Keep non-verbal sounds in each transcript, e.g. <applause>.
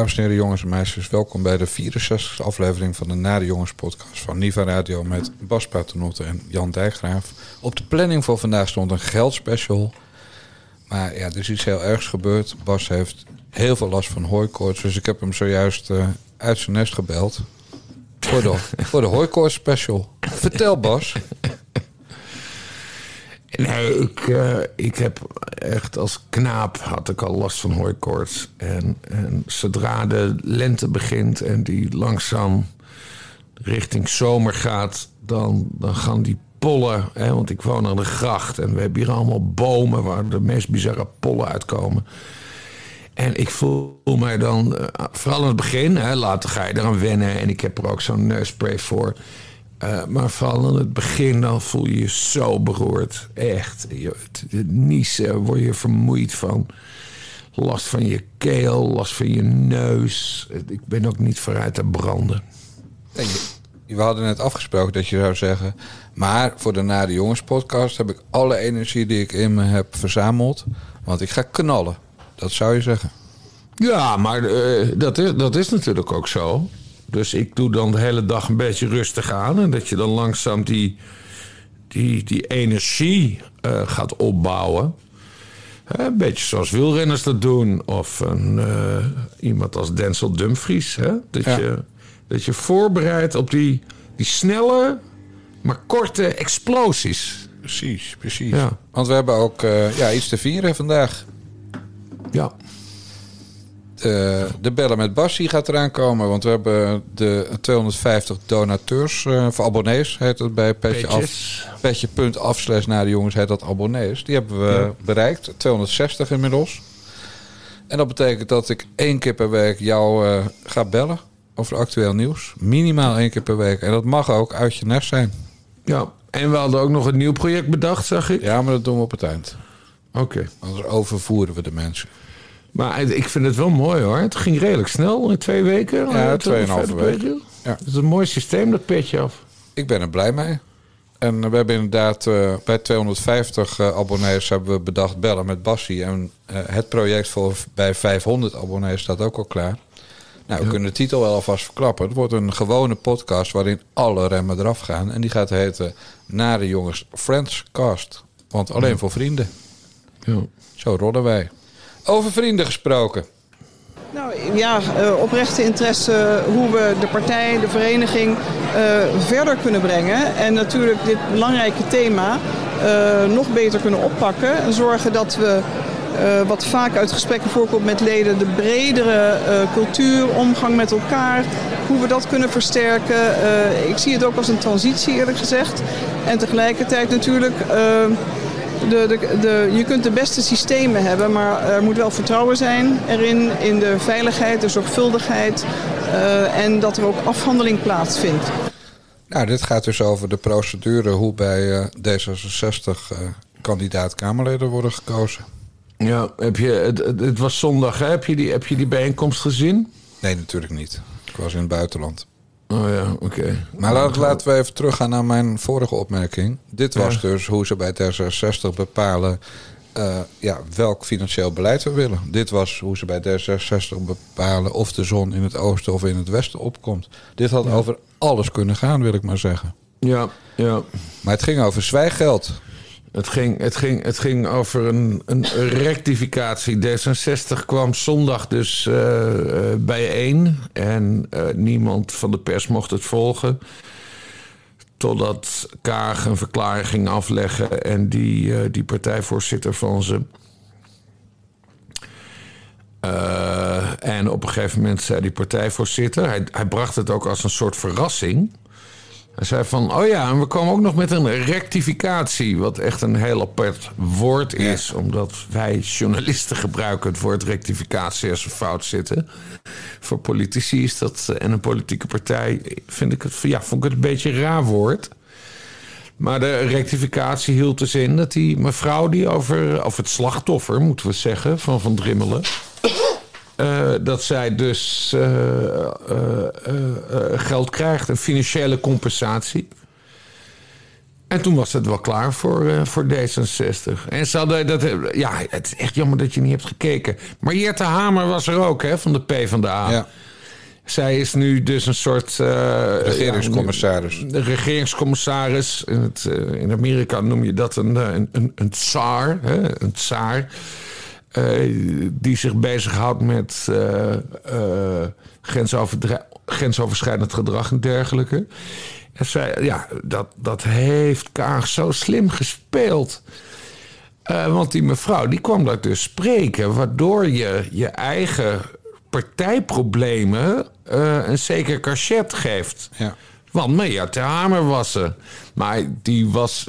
Dames en heren, jongens en meisjes, welkom bij de 64e aflevering van de Nare Jongens podcast van Niva Radio met Bas Paternotte en Jan Dijkgraaf. Op de planning voor vandaag stond een geldspecial. Maar ja, er is iets heel ergs gebeurd. Bas heeft heel veel last van hooikoorts, dus ik heb hem zojuist uh, uit zijn nest gebeld. Voor de, voor de hooikoorts special. Vertel Bas. Nee, ik, uh, ik heb echt als knaap had ik al last van hooikoorts. En, en zodra de lente begint en die langzaam richting zomer gaat... dan, dan gaan die pollen, hè, want ik woon aan de gracht... en we hebben hier allemaal bomen waar de meest bizarre pollen uitkomen... En ik voel mij dan, uh, vooral in het begin, hè, later ga je eraan wennen. En ik heb er ook zo'n neusspray voor. Uh, maar vooral in het begin dan voel je je zo beroerd. Echt. Je, het, niezen word je vermoeid van. Last van je keel, last van je neus. Ik ben ook niet vooruit te branden. We hadden net afgesproken dat je zou zeggen... maar voor de Nade Jongens podcast heb ik alle energie die ik in me heb verzameld. Want ik ga knallen. Dat zou je zeggen. Ja, maar uh, dat, is, dat is natuurlijk ook zo. Dus ik doe dan de hele dag een beetje rustig aan. En dat je dan langzaam die, die, die energie uh, gaat opbouwen. Een beetje zoals wielrenners dat doen. Of een, uh, iemand als Denzel Dumfries. Hè? Dat, ja. je, dat je voorbereidt op die, die snelle, maar korte explosies. Precies, precies. Ja. Want we hebben ook uh, ja, iets te vieren vandaag. Ja. De, de bellen met Bassie gaat eraan komen. Want we hebben de 250 donateurs, uh, of abonnees heet het bij Petje af. Petje.af slash naar de jongens heet dat abonnees. Die hebben we ja. bereikt. 260 inmiddels. En dat betekent dat ik één keer per week jou uh, ga bellen over actueel nieuws. Minimaal één keer per week. En dat mag ook uit je nest zijn. Ja, en we hadden ook nog een nieuw project bedacht, zag ik. Ja, maar dat doen we op het eind. Oké. Okay. Anders overvoeren we de mensen. Maar ik vind het wel mooi hoor. Het ging redelijk snel, in twee weken. Ja, tweeënhalve weken. Ja. Het is een mooi systeem, dat petje af. Ik ben er blij mee. En we hebben inderdaad uh, bij 250 uh, abonnees hebben we bedacht bellen met Bassie. En uh, het project voor bij 500 abonnees staat ook al klaar. Nou, we ja. kunnen de titel wel alvast verklappen. Het wordt een gewone podcast waarin alle remmen eraf gaan. En die gaat heten Nare Jongens Friends Cast. Want alleen ja. voor vrienden. Ja. Zo rollen wij. Over vrienden gesproken. Nou ja, uh, oprechte interesse hoe we de partij, de vereniging uh, verder kunnen brengen. En natuurlijk dit belangrijke thema uh, nog beter kunnen oppakken. En zorgen dat we, wat vaak uit gesprekken voorkomt met leden, de bredere cultuur, omgang met elkaar, hoe we dat kunnen versterken. ik zie het ook als een transitie eerlijk gezegd. En tegelijkertijd natuurlijk de, de, de, je kunt de beste systemen hebben, maar er moet wel vertrouwen zijn erin, in de veiligheid, de zorgvuldigheid uh, en dat er ook afhandeling plaatsvindt. Nou, dit gaat dus over de procedure hoe bij uh, D66 uh, kandidaat Kamerleden worden gekozen. Ja, heb je, het, het was zondag, hè? Heb, je die, heb je die bijeenkomst gezien? Nee, natuurlijk niet. Ik was in het buitenland. Oh ja, oké. Okay. Maar laat, laten we even teruggaan naar mijn vorige opmerking. Dit was ja. dus hoe ze bij D66 bepalen uh, ja, welk financieel beleid we willen. Dit was hoe ze bij D66 bepalen of de zon in het oosten of in het westen opkomt. Dit had ja. over alles kunnen gaan, wil ik maar zeggen. Ja, ja. Maar het ging over zwijggeld. Het ging, het ging, het ging over een, een rectificatie. D66 kwam zondag dus uh, bijeen. En uh, niemand van de pers mocht het volgen. Totdat Kaag een verklaring ging afleggen. En die, die partijvoorzitter van ze. en op een gegeven moment zei die partijvoorzitter. Hij, hij bracht het ook als een soort verrassing. Hij zei van, oh ja, en we komen ook nog met een rectificatie. Wat echt een heel apart woord is. Ja. Omdat wij journalisten gebruiken het woord rectificatie als we fout zitten. Voor politici is dat, en een politieke partij, vind ik het, ja, vond ik het een beetje een raar woord. Maar de rectificatie hield dus in dat die mevrouw die over, of het slachtoffer, moeten we zeggen, van Van Drimmelen... Uh, dat zij dus uh, uh, geld krijgt, een financiële compensatie. En toen was het wel klaar voor, voor D66. En ze hadden dat. Ja, het is echt jammer dat je niet hebt gekeken. Maar Jette Hamer was er ook, hè, van de P van de A. Ja. Zij is nu dus een soort. Regeringscommissaris. Ja, regeringscommissaris. In, het, in Amerika noem je dat een, een, een, een tsaar. Hè, een tsaar. Die zich bezighoudt met grensoverschrijdend gedrag en dergelijke. En zij, ja, dat, dat heeft Kaag zo slim gespeeld. Want die mevrouw die kwam daar dus spreken, waardoor je je eigen partijproblemen een zeker cachet geeft. Ja. Want Mea Ter Hamer was ze. Maar die was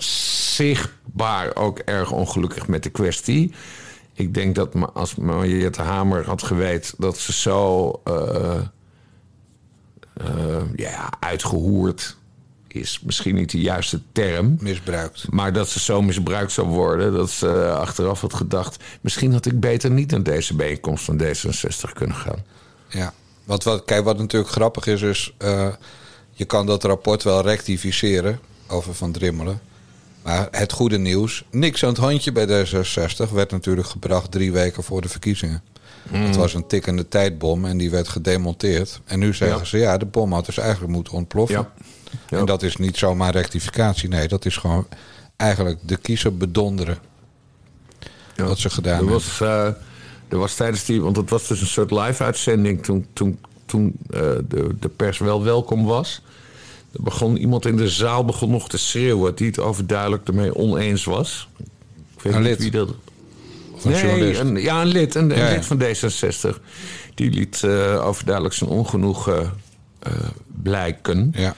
zichtbaar ook erg ongelukkig met de kwestie. Ik denk dat als Ter Hamer had geweten dat ze zo uh, ja, uitgehoerd is misschien niet de juiste term. Misbruikt. Maar dat ze zo misbruikt zou worden, dat ze achteraf had gedacht... misschien had ik beter niet naar deze bijeenkomst van D66 kunnen gaan. Ja, want wat, kijk, wat natuurlijk grappig is, is... Uh, je kan dat rapport wel rectificeren over Van Drimmelen. Maar het goede nieuws, niks aan het handje bij D66... werd natuurlijk gebracht drie weken voor de verkiezingen. Mm. Het was een tikkende tijdbom en die werd gedemonteerd. En nu zeggen ze, ja, de bom had dus eigenlijk moeten ontploffen. Ja. En dat is niet zomaar rectificatie. Nee, dat is gewoon eigenlijk de kiezer bedonderen. Ja. Wat ze gedaan er was, uh, er was tijdens die... Want het was dus een soort live-uitzending toen, toen, toen uh, de, de pers wel welkom was. Er begon iemand in de zaal begon nog te schreeuwen... die het overduidelijk ermee oneens was. Ik weet een niet lid. wie dat... Of een nee, een, ja, een lid. Een, een lid van D66. Die liet uh, overduidelijk zijn ongenoegen blijken. Ja.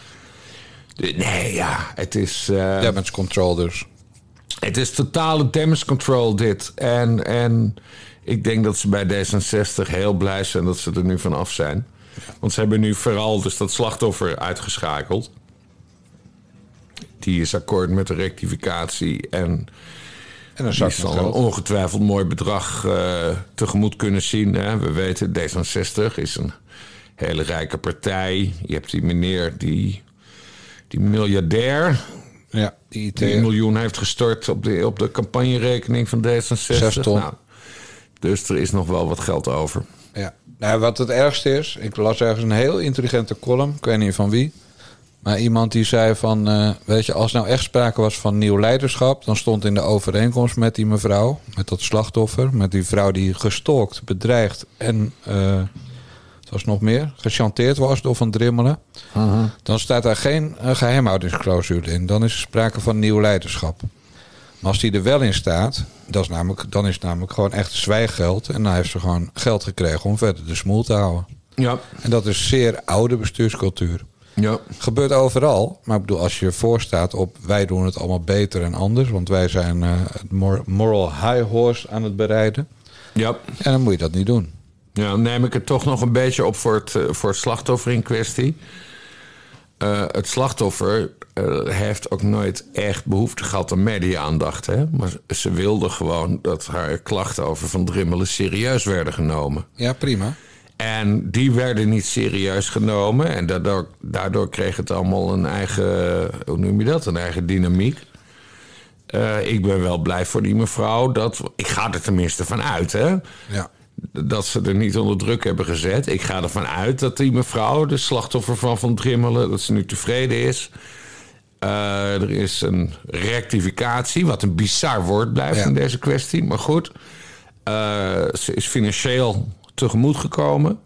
Nee, ja, het is... Uh, damage control dus. Het is totale damage control dit. En, en ik denk dat ze bij D66 heel blij zijn dat ze er nu van af zijn. Want ze hebben nu vooral dus dat slachtoffer uitgeschakeld. Die is akkoord met de rectificatie en... En dan zal een ongetwijfeld mooi bedrag uh, tegemoet kunnen zien. Hè. We weten, D66 is een hele rijke partij. Je hebt die meneer die die miljardair. Ja, die, die miljoen heeft gestort op de, op de campagnerekening van D66. Nou, dus er is nog wel wat geld over. Ja, nou, wat het ergste is, ik las ergens een heel intelligente column, ik weet niet van wie. Maar iemand die zei van, uh, weet je, als nou echt sprake was van nieuw leiderschap, dan stond in de overeenkomst met die mevrouw, met dat slachtoffer, met die vrouw die gestalkt, bedreigd en uh, was nog meer, gechanteerd was door Van Drimmelen, dan staat daar geen uh, geheimhoudingsclausule in. Dan is er sprake van nieuw leiderschap. Maar als die er wel in staat, dat is namelijk, dan is het namelijk gewoon echt zwijggeld. En dan heeft ze gewoon geld gekregen om verder de smoel te houden. Ja. En dat is zeer oude bestuurscultuur. Ja. Gebeurt overal. Maar ik bedoel, als je voorstaat op wij doen het allemaal beter en anders. Want wij zijn uh, het moral high horse aan het bereiden. Ja. En dan moet je dat niet doen. Ja, neem ik het toch nog een beetje op voor het, eh, voor het slachtoffer in kwestie. Uh, het slachtoffer uh, heeft ook nooit echt behoefte gehad aan media-aandacht. Hè? Maar ze wilde gewoon dat haar klachten over Van Drimmelen serieus werden genomen. Ja, prima. En die werden niet serieus genomen. En daardoor, daardoor kreeg het allemaal een eigen, hoe noem je dat, een eigen dynamiek. Uh, ik ben wel blij voor die mevrouw. Dat, ik ga er tenminste van uit, hè? Ja dat ze er niet onder druk hebben gezet. Ik ga ervan uit dat die mevrouw, de slachtoffer van Van Drimmelen, dat ze nu tevreden is. Uh, er is een rectificatie, wat een bizar woord blijft in deze kwestie. Maar goed, uh, ze is financieel tegemoet gekomen.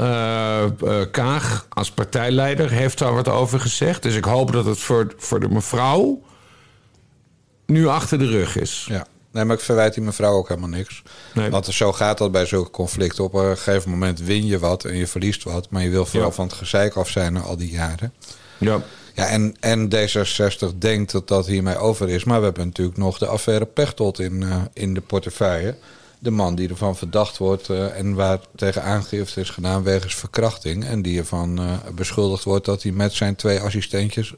Uh, Kaag als partijleider heeft daar wat over gezegd. Dus ik hoop dat het voor, voor de mevrouw nu achter de rug is. Ja. Nee, maar ik verwijt die mevrouw ook helemaal niks. Nee. Want zo gaat dat bij zulke conflicten. Op een gegeven moment win je wat en je verliest wat. Maar je wil vooral van het gezeik af zijn na al die jaren. Ja. Ja, en, en D66 denkt dat dat hiermee over is. Maar we hebben natuurlijk nog de affaire Pechtold in, uh, in de portefeuille. De man die ervan verdacht wordt uh, en waar tegen aangifte is gedaan wegens verkrachting. En die ervan uh, beschuldigd wordt dat hij met zijn twee assistentjes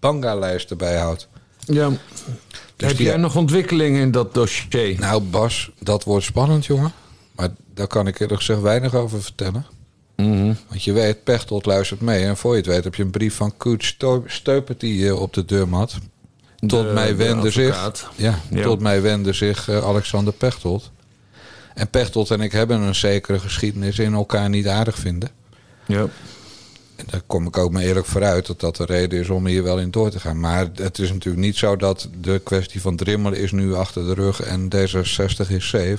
banga-lijsten bijhoudt. Ja. Dus Heb jij nog ontwikkelingen in dat dossier? Nou, Bas, dat wordt spannend, jongen. Maar daar kan ik eerlijk gezegd weinig over vertellen. Want je weet, Pechtold luistert mee. En voor je het weet heb je een brief van Koets Steupert die op de deurmat. Tot De- mij de wende zich, ja, Ja. tot mij wende zich eh, Alexander Pechtold. En Pechtold en ik hebben een zekere geschiedenis in elkaar niet aardig vinden. Ja. En daar kom ik ook maar eerlijk vooruit dat dat de reden is om hier wel in door te gaan. Maar het is natuurlijk niet zo dat de kwestie van Drimmel is nu achter de rug en D66 is safe.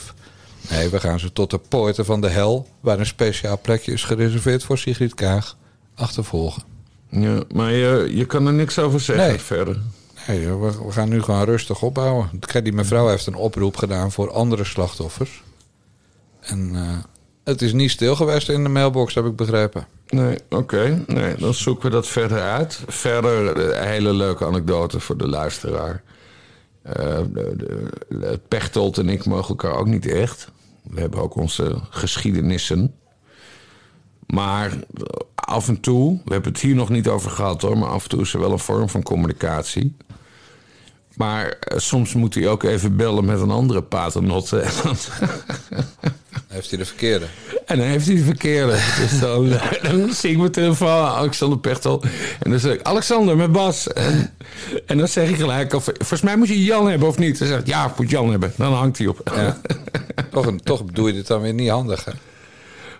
Nee, we gaan ze tot de poorten van de hel, waar een speciaal plekje is gereserveerd voor Sigrid Kaag, achtervolgen. ja. Maar je, je kan er niks over zeggen Nee. verder. Nee, we, we gaan nu gewoon rustig opbouwen. Kijk, Die mevrouw heeft een oproep gedaan voor andere slachtoffers. En eh, het is niet stil geweest in de mailbox, heb ik begrepen. Nee, oké. Nee, dan zoeken we dat verder uit. Verder eh, een hele leuke anekdote voor de luisteraar. Eh, de, de, de Pechtold en ik mogen elkaar ook niet echt. We hebben ook onze geschiedenissen. Maar af en toe, we hebben het hier nog niet over gehad hoor, maar af en toe is er wel een vorm van communicatie. Maar eh, soms moet hij ook even bellen met een andere paternotte. <laughs> Dan, Heeft hij de verkeerde? en dan heeft hij de verkeerde. <laughs> Dus dan, dan zie ik mijn telefoon, Alexander Pechtel. En dan zeg ik, Alexander, met Bas. En, en dan zeg ik gelijk, of, volgens mij moet je Jan hebben of niet? Dan zegt ja, ik moet Jan hebben. Dan hangt hij op. Ja. toch, toch doe je dit dan weer niet handig, hè?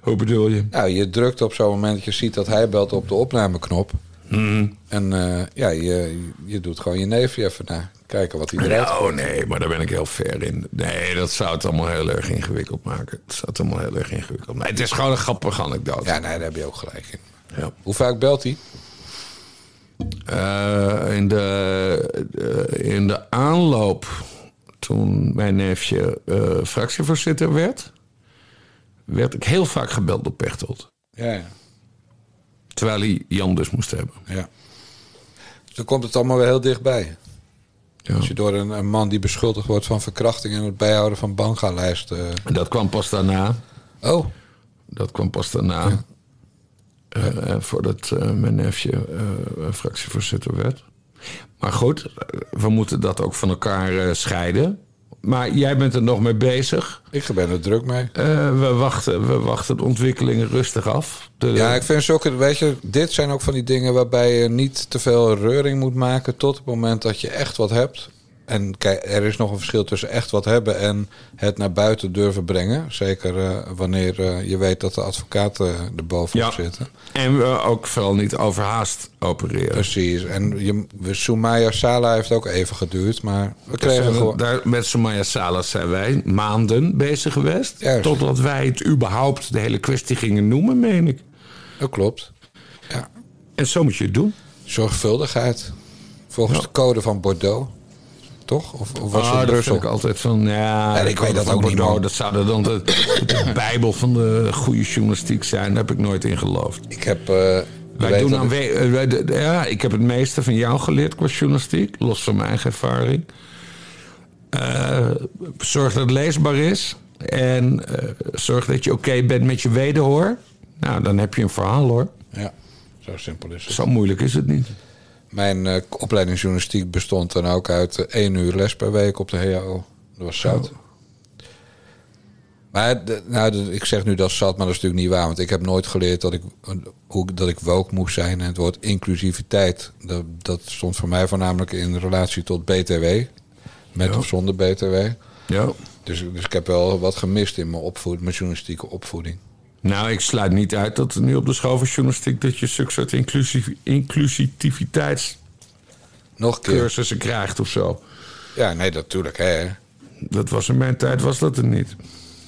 Hoe bedoel je? Nou, je drukt op zo'n moment dat je ziet dat hij belt op de opnameknop. En eh, ja, je, je doet gewoon je neefje even na. Kijken wat hij eruit Oh nee, maar daar ben ik heel ver in. Nee, dat zou het allemaal heel erg ingewikkeld maken. Het zou het allemaal heel erg ingewikkeld maken. Het is gewoon een grappige anekdote. Ja, nee, daar heb je ook gelijk in. Ja. Hoe vaak belt hij? Eh, in, de, eh, in de aanloop, toen mijn neefje fractievoorzitter werd... werd ik heel vaak gebeld door Pechtold. Ja, ja. Terwijl hij Jan dus moest hebben. ja. Dan komt het allemaal weer heel dichtbij. Ja. Als je door een, een man die beschuldigd wordt van verkrachting... en het bijhouden van banga-lijsten... En Dat kwam pas daarna. Oh, Dat kwam pas daarna. Eh, eh, voordat eh, mijn neefje fractievoorzitter werd. Maar goed, we moeten dat ook van elkaar scheiden. Maar jij bent er nog mee bezig. ik ben er druk mee. Eh, we, wachten, we wachten de ontwikkelingen rustig af. De, Ja, ik vind zulke, weet je, dit zijn ook van die dingen waarbij je niet te veel reuring moet maken tot het moment dat je echt wat hebt. En kijk, er is nog een verschil tussen echt wat hebben en het naar buiten durven brengen. Zeker eh, wanneer eh, je weet dat de advocaten er bovenop Ja. zitten. En we ook vooral niet overhaast opereren. Precies. En je, Soumaya Sala heeft ook even geduurd, maar we kregen gewoon... daar, met Somaya Salas zijn wij maanden bezig geweest. Juist. Totdat wij het überhaupt de hele kwestie gingen noemen, meen ik. Dat klopt. Ja. En zo moet je het doen. Zorgvuldigheid. Volgens Ja. de code van Bordeaux. Toch? Of, of was Ah, het Brussel? ik altijd van, ja... En ik weet dat ook niet, Bordeaux. Dat zou dan de, de bijbel van de goede journalistiek zijn. Daar heb ik nooit in geloofd. Ik heb... eh, Wij doen aan ik- eh, wij- de- ja, ik heb het meeste van jou geleerd qua journalistiek. Los van mijn eigen ervaring. Eh, zorg dat het leesbaar is. En zorg dat je oké bent met je wederhoor. Nou, dan heb je een verhaal hoor. Ja, zo simpel is het. Zo moeilijk is het niet. Mijn eh, opleiding journalistiek bestond dan ook uit eh, één uur les per week op de HAO. Dat was zout. Maar de- nou, de- ik zeg nu dat zat, maar dat is natuurlijk niet waar. Want ik heb nooit geleerd dat ik, hoe, dat ik woke moest zijn. En het woord inclusiviteit, dat, dat stond voor mij voornamelijk in relatie tot BTW. Met Ja. of zonder BTW. Ja. Dus, dus ik heb wel wat gemist in mijn, opvoed, mijn journalistieke opvoeding. Nou, ik sluit niet uit dat nu op de school van journalistiek... dat je zulke soort inclusief, inclusiviteitscursussen Nog keer. krijgt of zo. Ja, nee, natuurlijk. Hè. Dat was in mijn tijd, was dat er niet.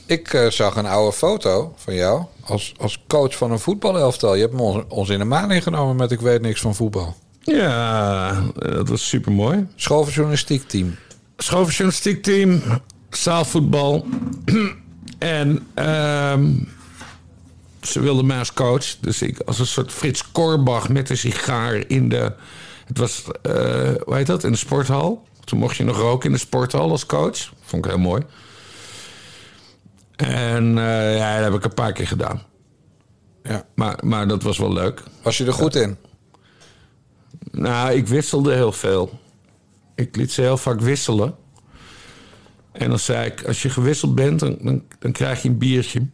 Ik eh, zag een oude foto van jou als, als coach van een voetbalelftal. Je hebt me ons, ons in de maan ingenomen met ik weet niks van voetbal. Ja, dat was super mooi. School van journalistiek team. School van journalistiek team, zaalvoetbal. <clears throat> en ehm, ze wilden mij als coach. Dus ik als een soort Frits Korbach met een sigaar in de... Het was, eh, hoe heet dat, in de sporthal. Toen mocht je nog roken in de sporthal als coach. Vond ik heel mooi. En eh, ja, dat heb ik een paar keer gedaan. Ja. Maar, maar dat was wel leuk. Was je er goed in? Nou, ik wisselde heel veel. Ik liet ze heel vaak wisselen. En dan zei ik, als je gewisseld bent, dan, dan, dan krijg je een biertje.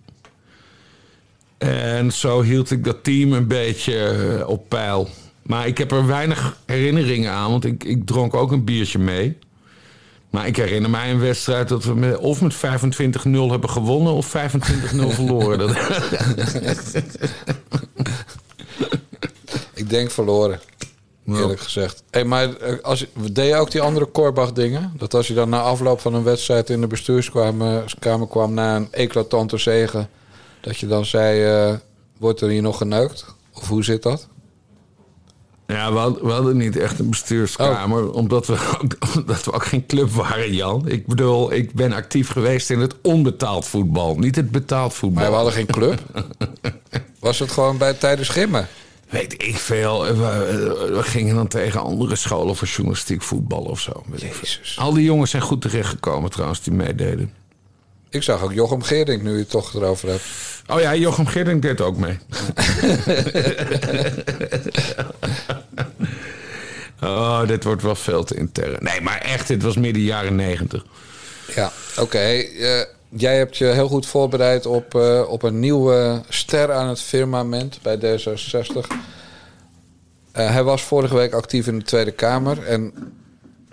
En zo hield ik dat team een beetje eh, op peil. Maar ik heb er weinig herinneringen aan, want ik, ik dronk ook een biertje mee. Maar ik herinner mij een wedstrijd dat we met, of met 25-0 hebben gewonnen of 25-0 <laughs> verloren. Ik denk verloren. Eerlijk gezegd. Hey, maar eh, als, je- deed je ook die andere Korbach dingen? Dat als je dan na afloop van een wedstrijd in de bestuurskamer kamer kwam na een eclatante zege, dat je dan zei, eh, wordt er hier nog geneukt? Of hoe zit dat? ja, we hadden, we hadden niet echt een bestuurskamer, omdat, we ook, <laughs> omdat we ook geen club waren, Jan. Ik bedoel, ik ben actief geweest in het onbetaald voetbal, niet het betaald voetbal. Maar we hadden geen club. <laughs> Was het gewoon bij tijdens gimmen? Weet ik veel. We, we gingen dan tegen andere scholen voor journalistiek voetbal of zo. Weet. Jezus. Al die jongens zijn goed terechtgekomen trouwens, die meededen. Ik zag ook Jochem Geerdink, nu je het toch erover hebt. Oh ja, Jochem Geerdink deed ook mee. <laughs> oh, dit wordt wel veel te intern. Nee, maar echt, dit was midden jaren negentig. Ja, oké. eh, jij hebt je heel goed voorbereid op, eh, op een nieuwe ster aan het firmament bij D66. Eh, hij was vorige week actief in de Tweede Kamer. En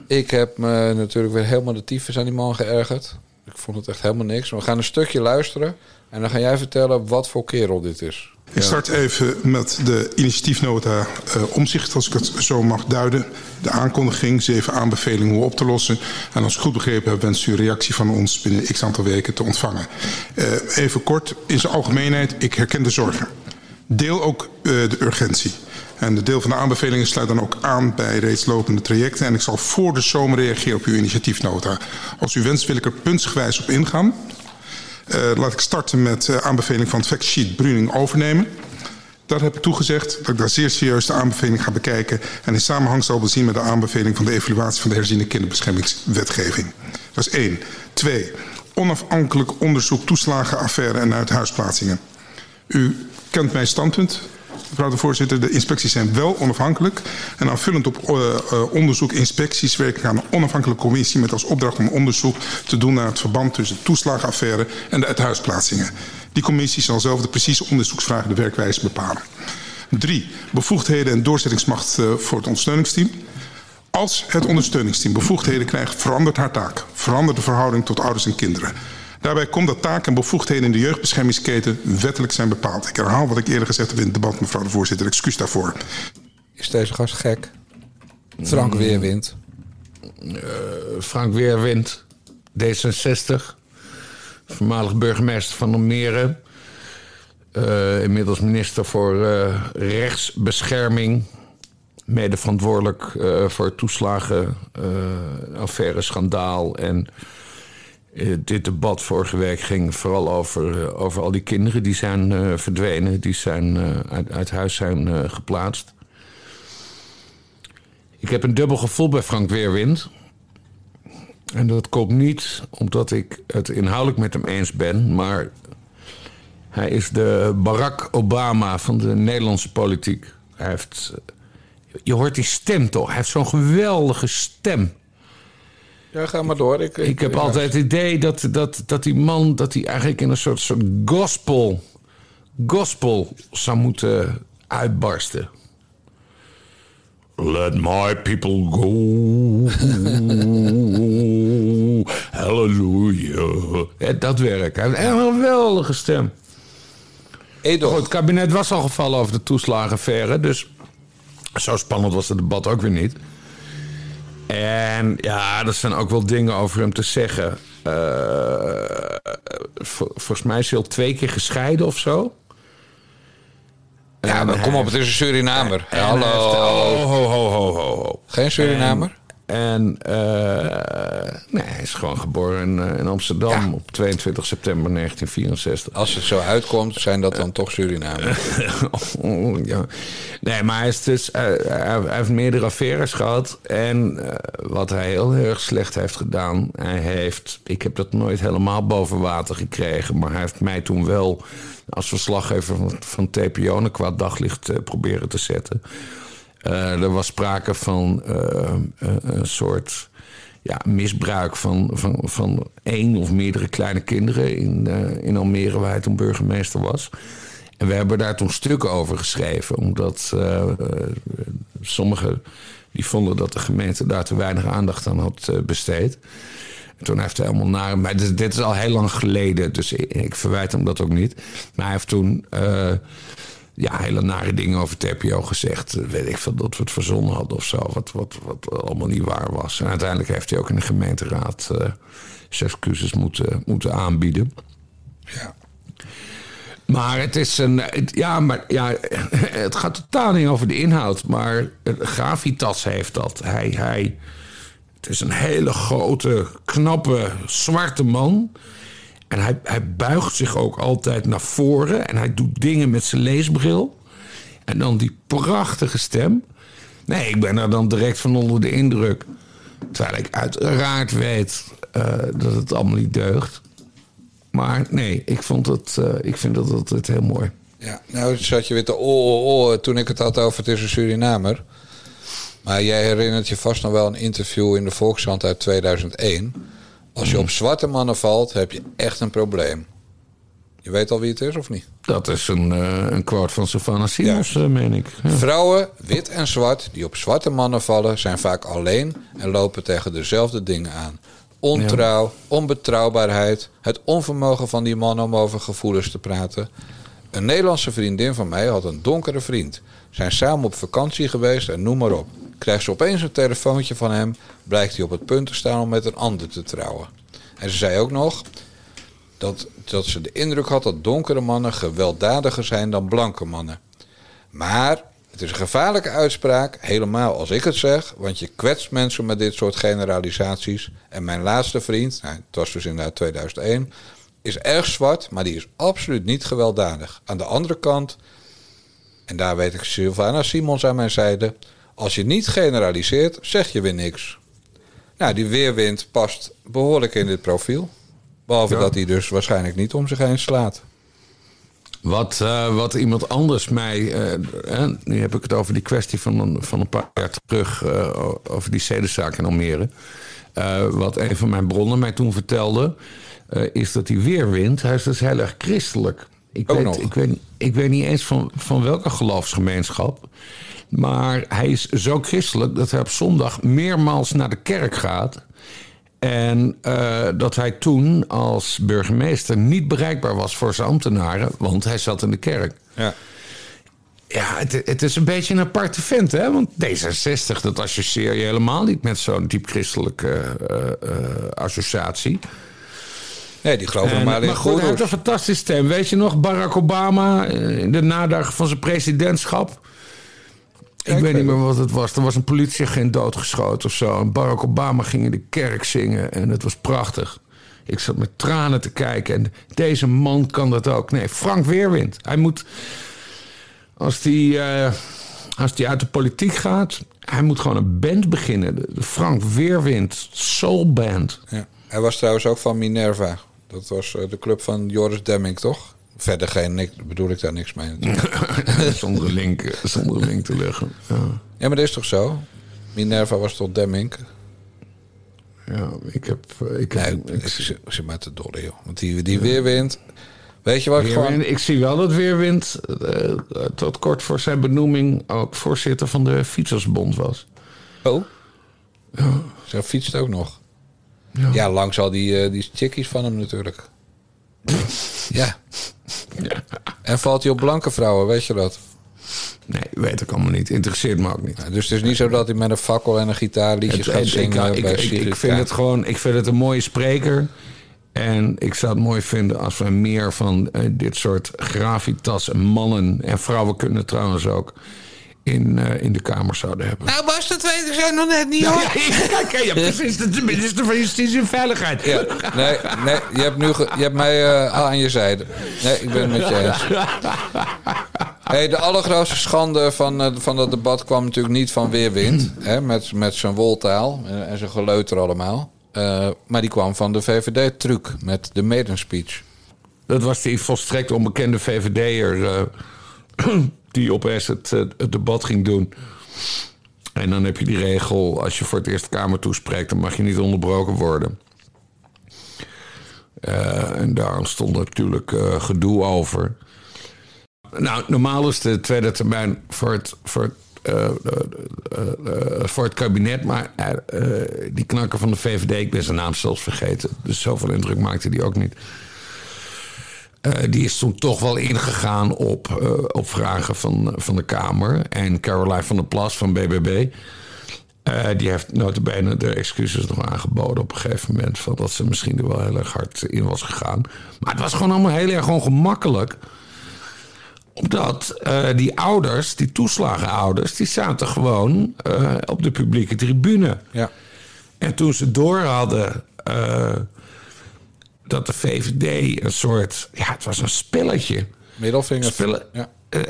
ik heb me natuurlijk weer helemaal de tyfus aan die man geërgerd. Ik vond het echt helemaal niks. We gaan een stukje luisteren. En dan ga jij vertellen wat voor kerel dit is. Ik start even met de initiatiefnota eh, omzicht, als ik het zo mag duiden. De aankondiging, zeven aanbevelingen hoe op te lossen. En als ik goed begrepen heb, wenst u een reactie van ons binnen x aantal weken te ontvangen. Eh, even kort, in zijn algemeenheid, ik herken de zorgen. Deel ook eh, de urgentie. En de deel van de aanbevelingen sluit dan ook aan bij reeds lopende trajecten. En ik zal voor de zomer reageren op uw initiatiefnota. Als u wenst, wil ik er puntsgewijs op ingaan. Uh, laat ik starten met de uh, aanbeveling van het factsheet Bruning overnemen. Daar heb ik toegezegd dat ik daar zeer serieus de aanbeveling ga bekijken... en in samenhang zal bezien met de aanbeveling van de evaluatie van de herziene kinderbeschermingswetgeving. Dat is één. Twee, onafhankelijk onderzoek toeslagenaffaire en uithuisplaatsingen. U kent mijn standpunt, mevrouw de voorzitter. De inspecties zijn wel onafhankelijk. En aanvullend op uh, uh, onderzoek inspecties werk ik aan een onafhankelijke commissie... met als opdracht om onderzoek te doen naar het verband tussen de toeslagenaffaire en de uithuisplaatsingen. Die commissie zal zelf de precieze onderzoeksvragen de werkwijze bepalen. Drie, bevoegdheden en doorzettingsmacht uh, voor het ondersteuningsteam. Als het ondersteuningsteam bevoegdheden krijgt, verandert haar taak. Verandert de verhouding tot ouders en kinderen. Daarbij komt dat taken en bevoegdheden in de jeugdbeschermingsketen wettelijk zijn bepaald. Ik herhaal wat ik eerder gezegd heb in het debat, mevrouw de voorzitter. Excuus daarvoor. Is deze gast gek? Frank Weerwind. Uh, Frank Weerwind, D66. Voormalig burgemeester van Almere. Uh, inmiddels minister voor uh, rechtsbescherming. Mede verantwoordelijk voor toeslagenaffaire, schandaal en... Uh, dit debat vorige week ging vooral over, uh, over al die kinderen die zijn uh, verdwenen, die zijn, uit, uit, huis zijn geplaatst. Ik heb een dubbel gevoel bij Frank Weerwind. En dat komt niet omdat ik het inhoudelijk met hem eens ben, maar hij is de Barack Obama van de Nederlandse politiek. Hij heeft, je hoort die stem toch? Hij heeft zo'n geweldige stem. Ja, ga maar door. Ik, ik, ik heb ja. altijd het idee dat, dat, dat die man dat hij eigenlijk in een soort, soort gospel, gospel zou moeten uitbarsten. Let my people go. <laughs> Hallelujah. Ja, dat werk. Hij heeft echt een geweldige stem. Edel. Het kabinet was al gevallen over de toeslagenaffaire. Dus zo spannend was het debat ook weer niet. En ja, er zijn ook wel dingen over hem te zeggen. Uh, volgens mij is hij al twee keer gescheiden of zo. Ja, maar kom op, het is een Surinamer. Hallo. Heeft, oh, ho, ho, ho, ho. Geen Surinamer? En, uh, nee, hij is gewoon geboren in, in Amsterdam ja. op 22 september 1964. Als het zo uitkomt, zijn dat dan toch Surinamers? <laughs> oh, ja. Nee, maar hij, is dus, uh, hij, heeft meerdere affaires gehad. En wat hij heel erg slecht heeft gedaan... Hij heeft, ik heb dat nooit helemaal boven water gekregen... maar hij heeft mij toen wel als verslaggever van, van TPO... een kwaad daglicht proberen te zetten... Uh, er was sprake van uh, uh, een soort ja, misbruik van, van, van één of meerdere kleine kinderen in, in Almere, waar hij toen burgemeester was. En we hebben daar toen stukken over geschreven, omdat sommigen die vonden dat de gemeente daar te weinig aandacht aan had besteed. En toen heeft hij helemaal naar. Maar dit, is al heel lang geleden, dus ik, verwijt hem dat ook niet. Maar hij heeft toen ja, hele nare dingen over TPO gezegd. Weet ik veel dat we het verzonnen hadden of zo. Wat, wat, wat allemaal niet waar was. En uiteindelijk heeft hij ook in de gemeenteraad uh, excuses moeten, moeten aanbieden. Ja. Maar het is een. ja, maar ja, <laughs> het gaat totaal niet over de inhoud. Maar Gravitas heeft dat. Hij, hij, het is een hele grote, knappe, zwarte man. En hij, hij buigt zich ook altijd naar voren. En hij doet dingen met zijn leesbril. En dan die prachtige stem. Nee, ik ben er dan direct van onder de indruk. Terwijl ik uiteraard weet uh, dat het allemaal niet deugt. Maar nee, ik, vond het, uh, ik vind dat altijd heel mooi. Ja, nou zat je weer te oh, oh, oh toen ik het had over het is een Surinamer. Maar jij herinnert je vast nog wel een interview in de Volkskrant uit 2001. Als je op zwarte mannen valt, heb je echt een probleem. Je weet al wie het is, of niet? Dat is een, uh, een quote van Savannah Simons, ja. uh, meen ik. Ja. Vrouwen, wit en zwart, die op zwarte mannen vallen... zijn vaak alleen en lopen tegen dezelfde dingen aan. Ontrouw, onbetrouwbaarheid... het onvermogen van die man om over gevoelens te praten. Een Nederlandse vriendin van mij had een donkere vriend. Zijn samen op vakantie geweest en noem maar op krijgt ze opeens een telefoontje van hem. Blijkt hij op het punt te staan om met een ander te trouwen. En ze zei ook nog dat, dat ze de indruk had dat donkere mannen gewelddadiger zijn dan blanke mannen. Maar het is een gevaarlijke uitspraak, helemaal als ik het zeg, want je kwetst mensen met dit soort generalisaties. En mijn laatste vriend, nou, het was dus inderdaad 2001, is erg zwart, maar die is absoluut niet gewelddadig. Aan de andere kant, en daar weet ik Sylvana Simons aan mijn zijde, als je niet generaliseert, zeg je weer niks. Nou, die weerwind past behoorlijk in dit profiel. Behalve dat hij dus waarschijnlijk niet om zich heen slaat. Wat, uh, wat iemand anders mij. Uh, nu heb ik het over die kwestie van een, van een paar jaar terug. Uh, over die zedenzaak in Almere. wat een van mijn bronnen mij toen vertelde. is dat die weerwind. Hij is dus heel erg christelijk. Ik, weet, ik, weet, ik weet niet eens van, van welke geloofsgemeenschap. Maar hij is zo christelijk dat hij op zondag meermaals naar de kerk gaat. En uh, dat hij toen als burgemeester niet bereikbaar was voor zijn ambtenaren, want hij zat in de kerk. Ja. Ja, het, het is een beetje een aparte vent, hè? Want D66, dat associeer je helemaal niet met zo'n diep christelijke uh, uh, associatie. Nee, die geloven normaal in Maar goed, hij heeft een fantastische stem. Weet je nog, Barack Obama in de nadagen van zijn presidentschap ik, weet niet meer wat het was. Er was een politieagent doodgeschoten of zo. En Barack Obama ging in de kerk zingen. En het was prachtig. Ik zat met tranen te kijken. En deze man kan dat ook. Nee, Frank Weerwind. Hij moet. Als die, uh, als die uit de politiek gaat. Hij moet gewoon een band beginnen. De Frank Weerwind Soul Band. Ja. Hij was trouwens ook van Minerva. Dat was eh, de club van Joris Demming, toch? Verder geen, niks, bedoel ik daar niks mee. <laughs> zonder, link, zonder link te leggen. Ja. ja, maar dat is toch zo? Minerva was tot Demming. Ja, ik heb... Ik, heb, nee, ik, ik, zit maar te dolle, joh. Want die, die weerwind... Weet je wat ik gewoon... Ik zie wel dat Weerwind uh, tot kort voor zijn benoeming... ook voorzitter van de Fietsersbond was. Oh? Ja. Zij fietst ook nog. Ja, ja lang zal die, uh, die chickies van hem natuurlijk. Ja. ja. En valt hij op blanke vrouwen, weet je dat? Nee, weet ik allemaal niet. Interesseert me ook niet. Ja, dus het is niet zo dat hij met een fakkel en een gitaar liedjes gaat zingen ik, bij ik, ik, vind het gewoon, ik vind het een mooie spreker. En ik zou het mooi vinden als we meer van uh, dit soort gravitas mannen en vrouwen kunnen trouwens ook in, uh, in de Kamer zouden hebben. Nou, Bas, dat weten ze nog net niet hoor. Ja, ja, ja, <laughs> precies. De minister van Justitie en Veiligheid. Ja, nee, nee, je hebt, nu je hebt mij uh, aan je zijde. Nee, ik ben het met je eens. Hey, de allergrootste schande van, uh, van dat debat kwam natuurlijk niet van Weerwind. hè, met, met zijn woltaal en, en zijn geleuter allemaal. Uh, maar die kwam van de VVD-truc met de maiden speech. Dat was die volstrekt onbekende VVD'er <clears throat> die opeens het, het debat ging doen. En dan heb je die regel, als je voor het eerst Kamer toespreekt, dan mag je niet onderbroken worden. Uh, en daar ontstond natuurlijk uh, gedoe over. nou, normaal is de tweede termijn voor het, voor voor het kabinet. Maar die knakker van de VVD, ik ben zijn naam zelfs vergeten. Dus zoveel indruk maakte die ook niet. Die is toen toch wel ingegaan op, op vragen van, van de Kamer. En Caroline van der Plas van BBB. die heeft notabene de excuses nog aangeboden op een gegeven moment. Van dat ze misschien er wel heel erg hard in was gegaan. Maar het was gewoon allemaal heel erg ongemakkelijk omdat uh, die ouders, die toeslagenouders, die zaten gewoon uh, op de publieke tribune. Ja. En toen ze door hadden dat de VVD een soort. Ja, het was een spelletje. Middelvinger. Spellen, ja.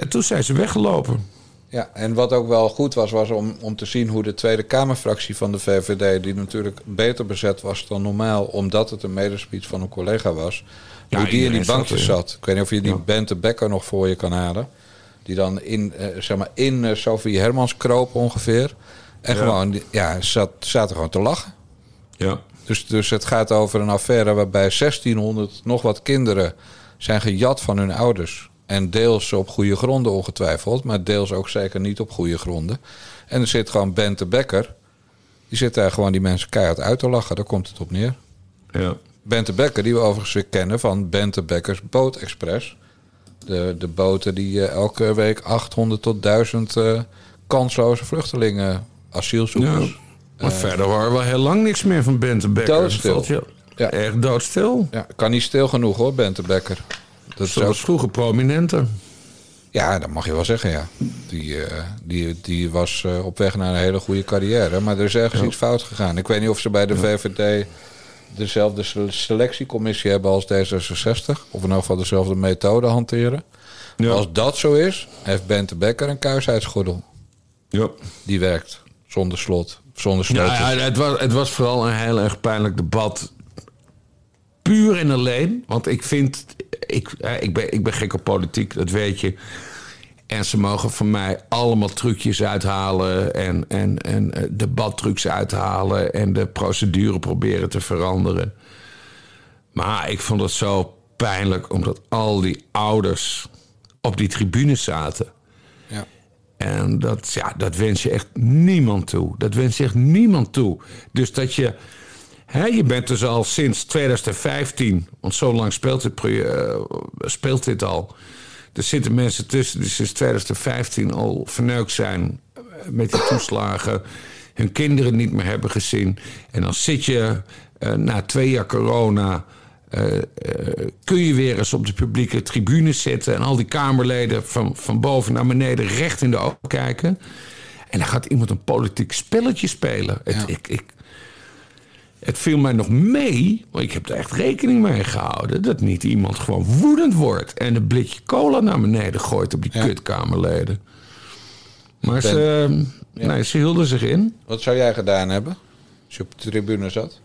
toen zijn ze weggelopen. Ja, en wat ook wel goed was, was om, om te zien hoe de Tweede Kamerfractie van de VVD, die natuurlijk beter bezet was dan normaal, omdat het een medespeech van een collega was, ja, hoe die in die bankjes zat. Ik weet niet of je die ja. Bente Becker nog voor je kan halen. Die dan in, uh, zeg maar in uh, Sophie Hermans kroop ongeveer. En gewoon, ja, zat, zaten gewoon te lachen. Ja. Dus, dus het gaat over een affaire waarbij 1600 nog wat kinderen zijn gejat van hun ouders. En deels op goede gronden ongetwijfeld, maar deels ook zeker niet op goede gronden. En er zit gewoon Bente Becker. Die zit daar gewoon die mensen keihard uit te lachen. Daar komt het op neer. Ja. Bente Becker, die we overigens weer kennen van Bente Beckers Boot Express. De, de boten die uh, elke week 800 tot 1000 uh, kansloze vluchtelingen, asielzoekers. Maar uh, verder waren we heel lang niks meer van Bente Becker. Doodstil. Je ja. Echt doodstil. Ja, kan niet stil genoeg hoor, Bente Becker. Dat Zo was vroeger prominenter. Ja, dat mag je wel zeggen, ja. Die, uh, die, die was uh, op weg naar een hele goede carrière. Maar er is ergens ja. iets fout gegaan. Ik weet niet of ze bij de. VVD dezelfde selectiecommissie hebben als D66. Of in elk geval dezelfde methode hanteren. Ja. Als dat zo is, heeft Bente Becker een kuisheidsgordel. Ja. Die werkt. Zonder slot. Zonder sleutels. Ja, ja, het, was, het was vooral een heel erg pijnlijk debat. Puur en alleen. Want ik vind... Ik, ik, ben, ik ben gek op politiek, dat weet je. En ze mogen van mij allemaal trucjes uithalen en, en, en debattrucs uithalen en de procedure proberen te veranderen. Maar ik vond het zo pijnlijk omdat al die ouders op die tribune zaten. En dat, ja, dat wens je echt niemand toe. Dat wens je echt niemand toe. Dus dat je. Hè, je bent dus al sinds 2015, want zo lang speelt dit, speelt dit al er zitten mensen tussen die sinds 2015 al verneukt zijn met die toeslagen. Hun kinderen niet meer hebben gezien. En dan zit je uh, na twee jaar corona. Uh, uh, kun je weer eens op de publieke tribune zitten. En al die Kamerleden van, van boven naar beneden recht in de ogen kijken. En dan gaat iemand een politiek spelletje spelen. Ja. Het, ik, ik, het viel mij nog mee, want ik heb er echt rekening mee gehouden... dat niet iemand gewoon woedend wordt... en een blikje cola naar beneden gooit op die ja. kutkamerleden. Maar ben, ze, ja. nee, ze hielden zich in. Wat zou jij gedaan hebben als je op de tribune zat?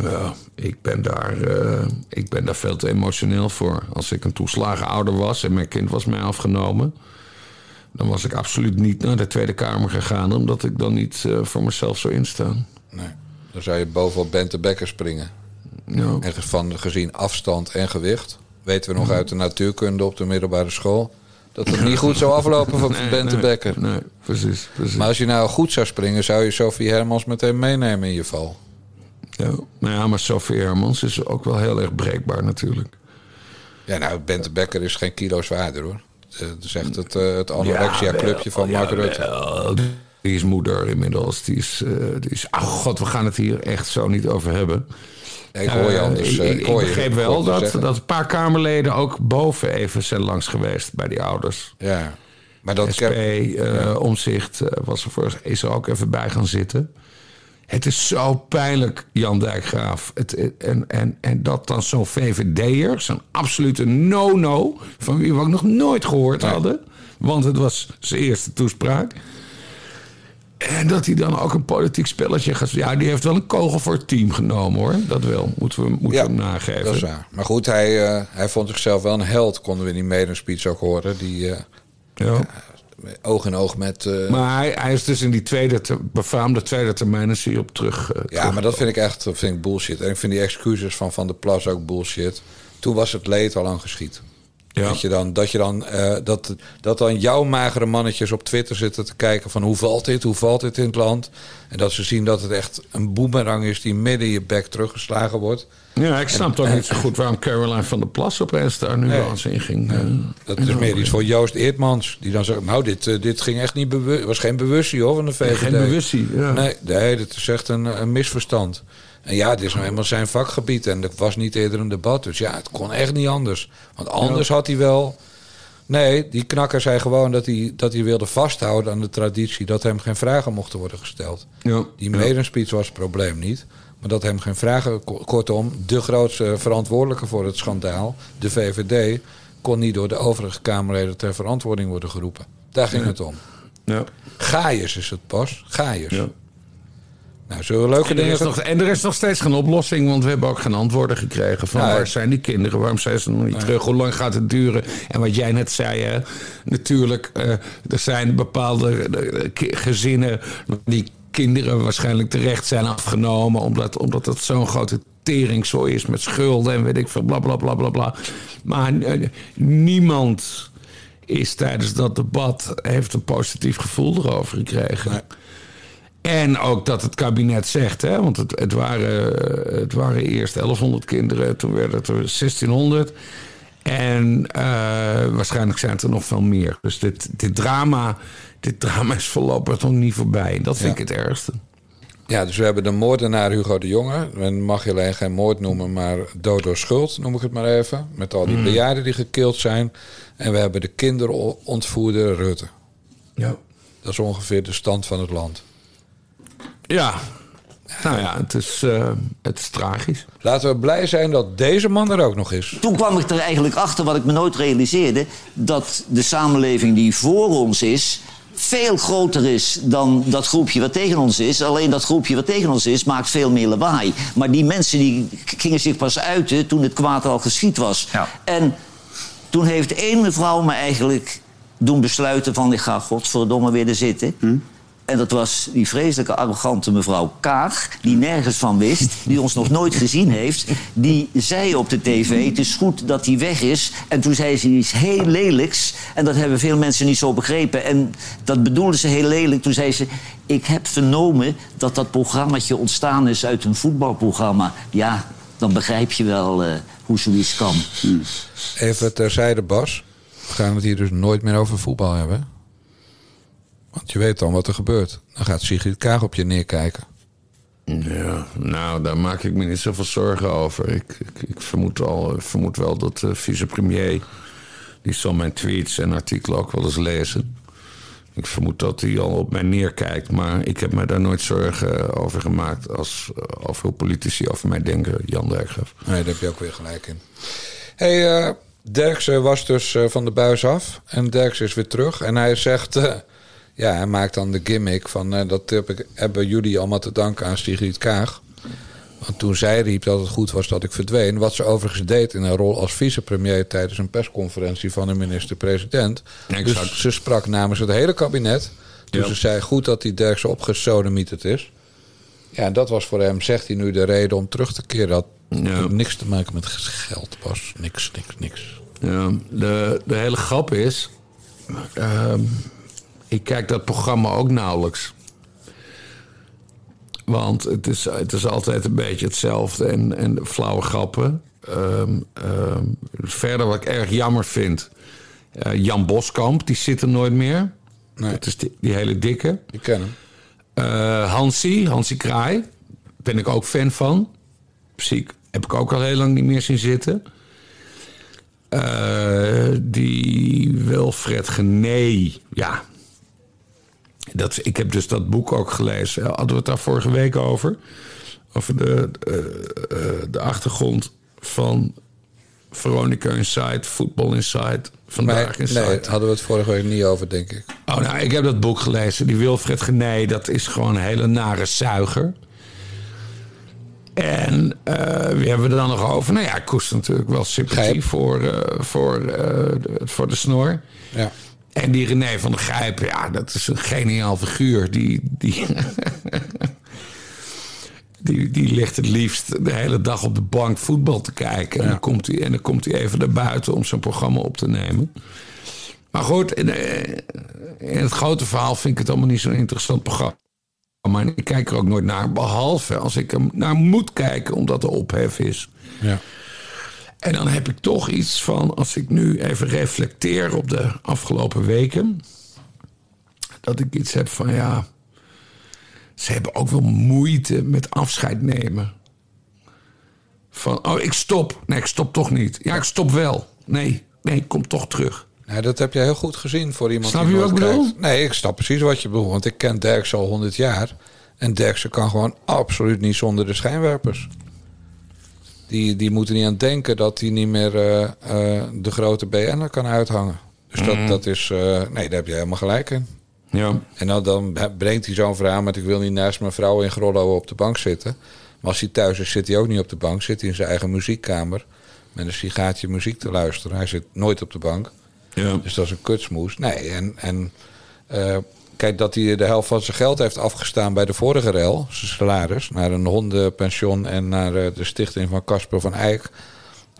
Ja, ik ben, daar, uh, ik ben daar veel te emotioneel voor. Als ik een toeslagen ouder was en mijn kind was mij afgenomen... dan was ik absoluut niet naar de Tweede Kamer gegaan... omdat ik dan niet uh, voor mezelf zou instaan. Nee. Dan zou je bovenop Bente Becker springen. Ja. En van gezien afstand en gewicht. Weten we nog uit de natuurkunde op de middelbare school. Dat het niet goed zou aflopen van <laughs> nee, Bente nee, Becker. Nee, precies, precies. Maar als je nou goed zou springen, zou je Sophie Hermans meteen meenemen in je val. Ja, nou ja, maar Sophie Hermans is ook wel heel erg breekbaar natuurlijk. Ja, nou, Bente Becker is geen kilo zwaarder hoor. Het is echt het, het anorexia-clubje van Mark ja, Rutte. Die is moeder inmiddels. Die is, uh, die is. Oh god, we gaan het hier echt zo niet over hebben. Nee, ik hoor je anders. Uh, ik, ik, hoor ik begreep wel dat, dat een paar Kamerleden ook boven even zijn langs geweest bij die ouders. Ja, maar dat SP, ja. omzicht was er voor, is er ook even bij gaan zitten. Het is zo pijnlijk, Jan Dijkgraaf. Het, en, en, en dat dan zo'n VVD'er, zo'n absolute no-no... van wie we ook nog nooit gehoord hadden... want het was zijn eerste toespraak... En dat hij dan ook een politiek spelletje gaat... Ja, die heeft wel een kogel voor het team genomen, hoor. Dat wel, moeten we, moeten ja, we hem nageven. dat is waar. Maar goed, hij, uh, hij vond zichzelf wel een held... konden we in die medespeech ook horen. Die uh, ja. uh, oog in oog met... eh, Maar hij, hij is dus in die tweede, befaamde tweede termijn... is hij op terug. ja, terug maar dat vind ik echt dat vind ik bullshit. En ik vind die excuses van Van der Plas ook bullshit. Toen was het leed al lang geschied. Ja. Dat je dan, dat, je dan, uh, dat, dat dan jouw magere mannetjes op Twitter zitten te kijken van hoe valt dit, hoe valt dit in het land. En dat ze zien dat het echt een boemerang is die midden in je bek teruggeslagen wordt. Ja, ik snap toch niet zo goed waarom Caroline van der Plas opeens daar nu nee, eens in ging. Uh, dat is meer iets voor Joost Eertmans. Die dan zegt, nou, dit, uh, dit ging echt niet bewust. was geen bewustie hoor van de VVD. Geen bewustie, ja. Nee, nee, dat is echt een, een misverstand. En ja, het is nou helemaal zijn vakgebied. En er was niet eerder een debat. Dus ja, het kon echt niet anders. Want anders had hij wel. Nee, die knakker zei gewoon dat hij, dat hij wilde vasthouden aan de traditie. dat hem geen vragen mochten worden gesteld. Ja. Die medenspeech was het probleem niet. Maar dat hem geen vragen. Kortom, de grootste verantwoordelijke voor het schandaal, de VVD. kon niet door de overige Kamerleden ter verantwoording worden geroepen. Daar ging het om. Ja. Gaius is het pas. Gaius. Ja. Nou, zullen leuke en dingen... Nog, en er is nog steeds geen oplossing, want we hebben ook geen antwoorden gekregen. Van waar zijn die kinderen? Waarom zijn ze nog niet terug? Hoe lang gaat het duren? En wat jij net zei, hè, natuurlijk, uh, er zijn bepaalde uh, gezinnen die kinderen waarschijnlijk terecht zijn afgenomen, omdat, omdat het zo'n grote zo is met schulden en weet ik veel, bla bla bla bla bla. Maar uh, niemand is tijdens dat debat heeft een positief gevoel erover gekregen. Nee. En ook dat het kabinet zegt, hè, want het, het, waren, het waren eerst 1100 kinderen, toen werden het er 1600. En uh, waarschijnlijk zijn het er nog veel meer. Dus dit, dit, drama, dit drama is voorlopig nog niet voorbij. Dat vind ik het ergste. Ja, dus we hebben de moordenaar Hugo de Jonge. Men mag je alleen geen moord noemen, maar dood door schuld, noem ik het maar even. Met al die mm. bejaarden die gekild zijn. En we hebben de kinderontvoerder Rutte. Ja. Dat is ongeveer de stand van het land. Ja, nou ja, het is, uh, het is tragisch. Laten we blij zijn dat deze man er ook nog is. Toen kwam ik er eigenlijk achter, wat ik me nooit realiseerde... dat de samenleving die voor ons is veel groter is dan dat groepje wat tegen ons is. Alleen dat groepje wat tegen ons is, maakt veel meer lawaai. Maar die mensen die gingen zich pas uiten toen het kwaad al geschied was. Ja. En toen heeft één mevrouw me eigenlijk doen besluiten van... ik ga godverdomme weer er zitten. Hm? En dat was die vreselijke arrogante mevrouw Kaag, die nergens van wist, die ons nog nooit gezien heeft. Die zei op de tv: Het is goed dat hij weg is. En toen zei ze iets heel lelijks. En dat hebben veel mensen niet zo begrepen. En dat bedoelde ze heel lelijk. Toen zei ze: Ik heb vernomen dat dat programmaatje ontstaan is uit een voetbalprogramma. Ja, dan begrijp je wel uh, hoe zoiets kan. Hm. Even terzijde, Bas. We gaan het hier dus nooit meer over voetbal hebben. Want je weet dan wat er gebeurt. Dan gaat Sigrid Kaag op je neerkijken. Ja, nou, daar maak ik me niet zoveel zorgen over. Ik, ik, ik vermoed, al, vermoed wel dat de vicepremier... die zal mijn tweets en artikelen ook wel eens lezen. Ik vermoed dat hij al op mij neerkijkt. Maar ik heb me daar nooit zorgen over gemaakt... als, over hoe politici over mij denken, Jan Dijkgraaf. Nee, daar heb je ook weer gelijk in. hey, uh, Derksen was dus uh, van de buis af. En Derksen is weer terug. En hij zegt... Uh, ja, hij maakt dan de gimmick van uh, dat heb ik, hebben jullie allemaal te danken aan Sigrid Kaag. Want toen zij riep dat het goed was dat ik verdween, wat ze overigens deed in haar rol als vicepremier tijdens een persconferentie van de minister-president. Dus ze sprak namens het hele kabinet. Dus ze zei goed dat die Derksen opgesodemieterd is. Ja, en dat was voor hem, zegt hij nu, de reden om terug te keren. Dat ja. niks te maken met geld was. Niks, niks, niks. Ja, de, de hele grap is. Uh, ik kijk dat programma ook nauwelijks. Want het is, het is altijd een beetje hetzelfde en, en flauwe grappen. Um, um, verder wat ik erg jammer vind. Uh, Jan Boskamp, die zit er nooit meer. Nee. Dat is die, die hele dikke. Ik ken hem. Uh, Hansie, Hansie Kraai. Ben ik ook fan van. Ziek. Heb ik ook al heel lang niet meer zien zitten. Uh, die Wilfred Gené. Ja, dat, ik heb dus dat boek ook gelezen. Hadden we het daar vorige week over? Over de, de, de achtergrond van Veronica Inside, Football Inside, Vandaag Inside. Nee, hadden we het vorige week niet over, denk ik. Oh, nou, ik heb dat boek gelezen. Die Wilfred Genee, dat is gewoon een hele nare zuiger. En uh, wie hebben we er dan nog over? Nou ja, ik koest natuurlijk wel sympathie voor, uh, voor, uh, voor de snor. Ja. En die René van der Grijpen, ja, dat is een geniaal figuur. Die, die <laughs> Die, die ligt het liefst de hele dag op de bank voetbal te kijken. En, dan komt hij, en dan komt hij even naar buiten om zijn programma op te nemen. Maar goed, in, eh, in het grote verhaal vind ik het allemaal niet zo'n interessant programma. Maar ik kijk er ook nooit naar, behalve als ik er naar moet kijken, omdat er ophef is. Ja. En dan heb ik toch iets van, als ik nu even reflecteer op de afgelopen weken, dat ik iets heb van ja, ze hebben ook wel moeite met afscheid nemen. Van, oh, ik stop. Nee, ik stop toch niet. Ja, ik stop wel. Nee, nee, ik kom toch terug. Ja, dat heb je heel goed gezien voor iemand Snap die je wat bedoel? Nee, ik snap precies wat je bedoelt. Want ik ken Derksen al 100 jaar. En Derksen kan gewoon absoluut niet zonder de schijnwerpers. Die, die moeten niet aan denken dat hij niet meer eh, eh, de grote BN'er kan uithangen. Dus Mhm. dat, dat is... eh, nee, daar heb je helemaal gelijk in. Ja. En dan, dan brengt hij zo'n verhaal met... ik wil niet naast mijn vrouw in Grollo op de bank zitten. Maar als hij thuis is, zit hij ook niet op de bank. Zit hij in zijn eigen muziekkamer... met een sigaartje muziek te luisteren. Hij zit nooit op de bank. Ja. Dus dat is een kutsmoes. Nee, en, en kijk dat hij de helft van zijn geld heeft afgestaan bij de vorige rel, zijn salaris, naar een hondenpension en naar eh, de stichting van Casper van Eyck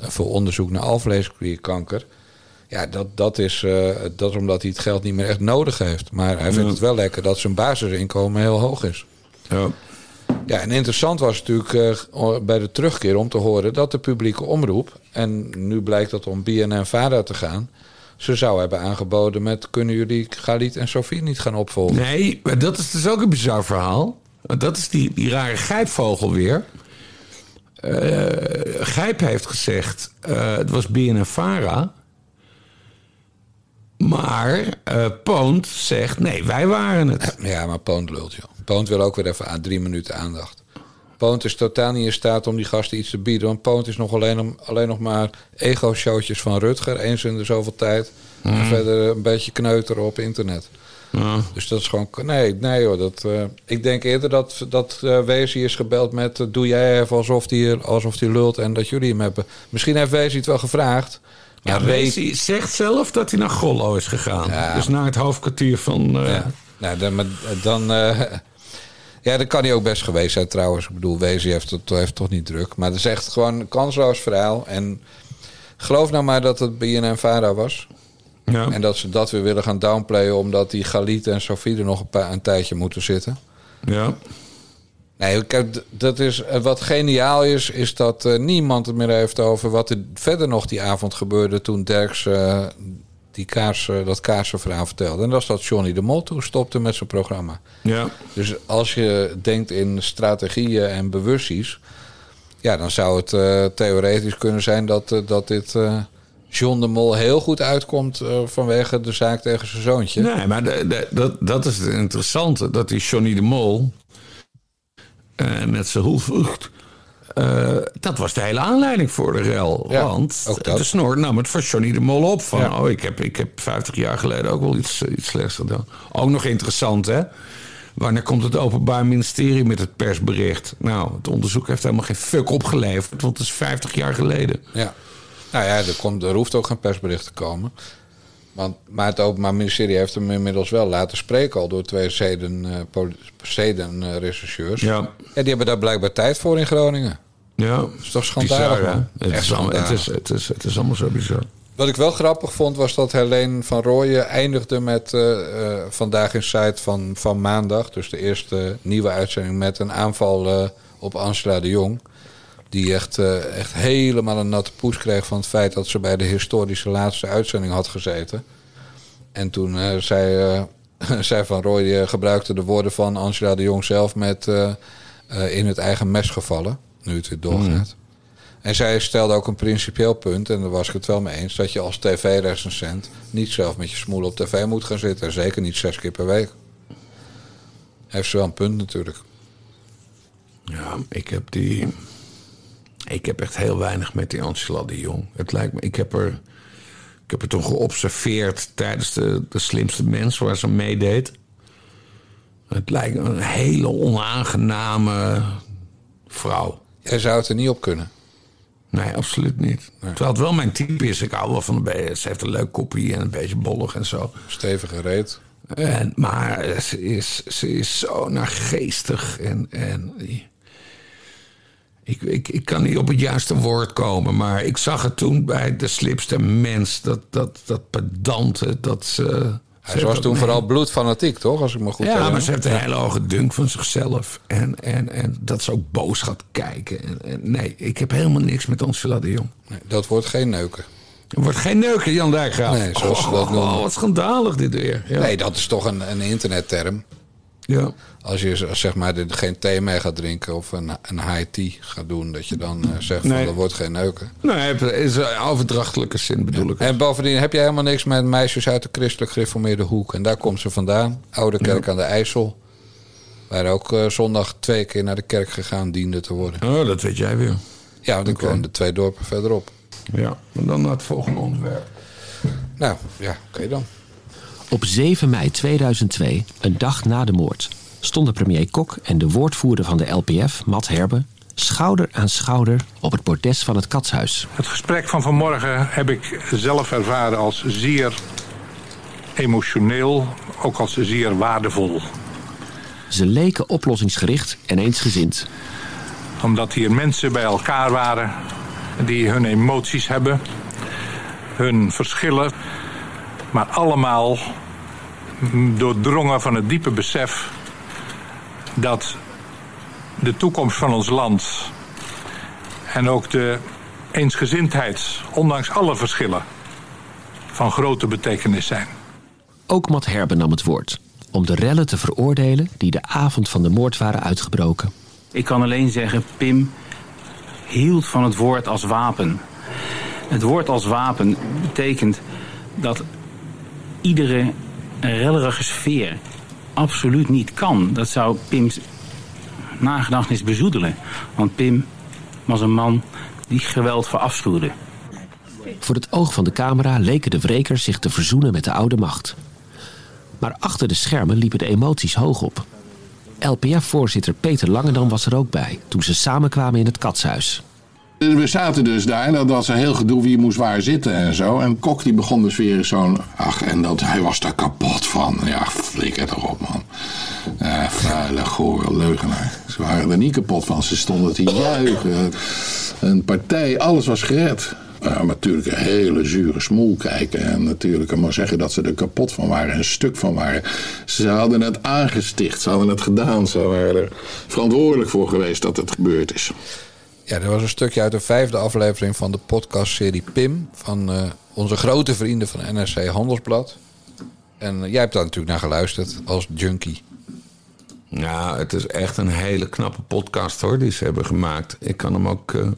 eh, voor onderzoek naar alvleesklierkanker. Ja, dat, dat, is, eh, dat is omdat hij het geld niet meer echt nodig heeft. Maar hij vindt het wel lekker dat zijn basisinkomen heel hoog is. Ja. Ja, en interessant was natuurlijk bij de terugkeer om te horen dat de publieke omroep, en nu blijkt dat om BNN Vara te gaan, ze zou hebben aangeboden met kunnen jullie Galit en Sofie niet gaan opvolgen? Nee, maar dat is dus ook een bizar verhaal. Dat is die, die rare gijpvogel weer. Eh Gijp heeft gezegd, eh, het was BNNVARA. Maar eh Poont zegt, nee, wij waren het. Ja, maar Poont lult, joh. Poont wil ook weer even aan drie minuten aandacht. Poont is totaal niet in staat om die gasten iets te bieden. Want Poont is nog alleen, om, alleen nog maar ego-showtjes van Rutger. Eens in de zoveel tijd. En verder een beetje kneuteren op internet. Dus dat is gewoon... Nee, nee hoor. Dat, eh, ik denk eerder dat, dat Weesie is gebeld met... eh, doe jij even alsof die, alsof die lult en dat jullie hem hebben. Misschien heeft Weesie het wel gevraagd. Ja, Maar. Weesie zegt zelf dat hij naar Gollo is gegaan. Ja. Dus naar het hoofdkwartier van... Ja, nou, dan, dan, ja, dat kan hij ook best geweest zijn trouwens. Ik bedoel, Wezen heeft het heeft toch niet druk. Maar het is echt gewoon een kansloos verhaal. En geloof nou maar dat het BNN Vara was. ja. En dat ze dat weer willen gaan downplayen... omdat die Galit en Sofie er nog een, paar, een tijdje moeten zitten. ja. Nee, dat is, wat geniaal is, is dat eh, niemand het meer heeft over wat er verder nog die avond gebeurde toen Derks eh, die eh, dat kaarsenverhaal vertelde. En dat is dat Johnny de Mol toen stopte met zijn programma. ja. Dus als je denkt in strategieën en bewusties, ja, dan zou het eh, theoretisch kunnen zijn dat, eh, dat dit eh, John de Mol heel goed uitkomt vanwege de zaak tegen zijn zoontje. Nee, maar de- de- dat, dat is het interessante. Dat die Johnny de Mol eh, met zijn hoelvrucht... eh, dat was de hele aanleiding voor de rel. Ja, Want de snor nam het voor Johnny de Mol op. Van, Ja. oh, ik heb, ik heb 50 jaar geleden ook wel iets, iets slechts gedaan. Ook nog interessant, hè? Wanneer komt het Openbaar Ministerie met het persbericht? Nou, het onderzoek heeft helemaal geen fuck opgeleverd, want het is 50 jaar geleden. Ja. Nou ja, er, komt, er hoeft ook geen persbericht te komen. Want, maar het Openbaar Ministerie heeft hem inmiddels wel laten spreken... al door twee zeden, eh, poli- zedenrechercheurs. Ja. Ja, die hebben daar blijkbaar tijd voor in Groningen. Ja, Dat is toch schandalig, bizar, hè? man? Het Echt is, allemaal, het, is, het, is, het is allemaal zo bizar. Wat ik wel grappig vond, was dat Helene van Rooyen eindigde met eh, eh, Vandaag in Site van, van maandag. Dus de eerste nieuwe uitzending met een aanval eh, op Angela de Jong. Die echt, eh, echt helemaal een natte poes kreeg van het feit dat ze bij de historische laatste uitzending had gezeten. En toen eh, zei, eh, <laughs> zei Van Rooyen gebruikte de woorden van Angela de Jong zelf met in het eigen mes gevallen. Nu het weer doorgaat. En zij stelde ook een principieel punt, en daar was ik het wel mee eens, dat je als tv-recensent niet zelf met je smoel op tv moet gaan zitten. En zeker niet zes keer per week. Heeft ze wel een punt natuurlijk. Ja, ik heb die. Ik heb echt heel weinig met die Angela de Jong. Het lijkt me, ik heb er. Ik heb er toen geobserveerd tijdens de, de slimste mens waar ze meedeed. Het lijkt me een hele onaangename vrouw. Jij zou het er niet op kunnen. Nee, absoluut niet. Terwijl het wel mijn type is. Ik hou wel van een beetje. Ze heeft een leuk kopie en een beetje bollig en zo. Stevige reet. En, maar ze is, ze is zo naargeestig. En, en die- Ik, ik, ik kan niet op het juiste woord komen, maar ik zag het toen bij de slipste mens. Dat, dat, dat pedante, dat ze. Hij was toen vooral bloedfanatiek, toch? Als ik me goed Ja, herinner. maar ze heeft een hele hoge dunk van zichzelf. En, en, en dat ze ook boos gaat kijken. En, en nee, ik heb helemaal niks met Angela de Jong. Nee, dat wordt geen neuken. Er wordt geen neuken, Jan Dijkgraaf. Nee, zoals ze dat oh, noemen. wat schandalig dit weer. Ja. Nee, dat is toch een, een internetterm. Ja. Als je zeg maar de- geen thee mee gaat drinken of een, een high tea gaat doen, dat je dan eh, zegt van er wordt geen neuken. Nee, is een overdrachtelijke zin bedoel ik. En bovendien heb je helemaal niks met meisjes uit de christelijk gereformeerde hoek. En daar komt ze vandaan. Oude kerk aan de IJssel. Waar ook eh, zondag twee keer naar de kerk gegaan diende te worden. Oh, dat weet jij weer. Ja, want ik Oké. woonde twee dorpen verderop. Ja, maar dan naar het volgende onderwerp. Nou, ja, oké dan. Op 7 mei 2002, een dag na de moord, stonden premier Kok en de woordvoerder van de LPF, Matt Herbe, schouder aan schouder op het bordes van het katshuis. Het gesprek van vanmorgen heb ik zelf ervaren als zeer emotioneel, ook als zeer waardevol. Ze leken oplossingsgericht en eensgezind. Omdat hier mensen bij elkaar waren die hun emoties hebben, hun verschillen, maar allemaal doordrongen van het diepe besef dat de toekomst van ons land en ook de eensgezindheid, ondanks alle verschillen, van grote betekenis zijn. Ook Matt Herbe nam het woord om de rellen te veroordelen die de avond van de moord waren uitgebroken. Ik kan alleen zeggen, Pim hield van het woord als wapen. Het woord als wapen betekent dat iedere rellerige sfeer absoluut niet kan. Dat zou Pim's nagedachtenis bezoedelen. Want Pim was een man die geweld verafschuwde. Voor het oog van de camera leken de wrekers zich te verzoenen met de oude macht. Maar achter de schermen liepen de emoties hoog op. LPF-voorzitter Peter Langendam was er ook bij toen ze samenkwamen in het katshuis. We zaten dus daar en dat was een heel gedoe wie moest waar zitten en zo. En Kok die begon dus weer zo'n... Ach, en dat, hij was daar kapot van. Ja, flikker toch op, man. Ja, vuile, gore leugenaar. Ze waren er niet kapot van. Ze stonden te juichen. Een partij, alles was gered. Maar natuurlijk een hele zure smoel kijken. En natuurlijk maar zeggen dat ze er kapot van waren. Een stuk van waren. Ze hadden het aangesticht. Ze hadden het gedaan. Ze waren er verantwoordelijk voor geweest dat het gebeurd is. Ja, er was een stukje uit de vijfde aflevering van de podcastserie Pim. Van eh, onze grote vrienden van NRC Handelsblad. En eh, jij hebt daar natuurlijk naar geluisterd als junkie. Nou, het is echt een hele knappe podcast hoor, die ze hebben gemaakt. Ik kan hem ook eh,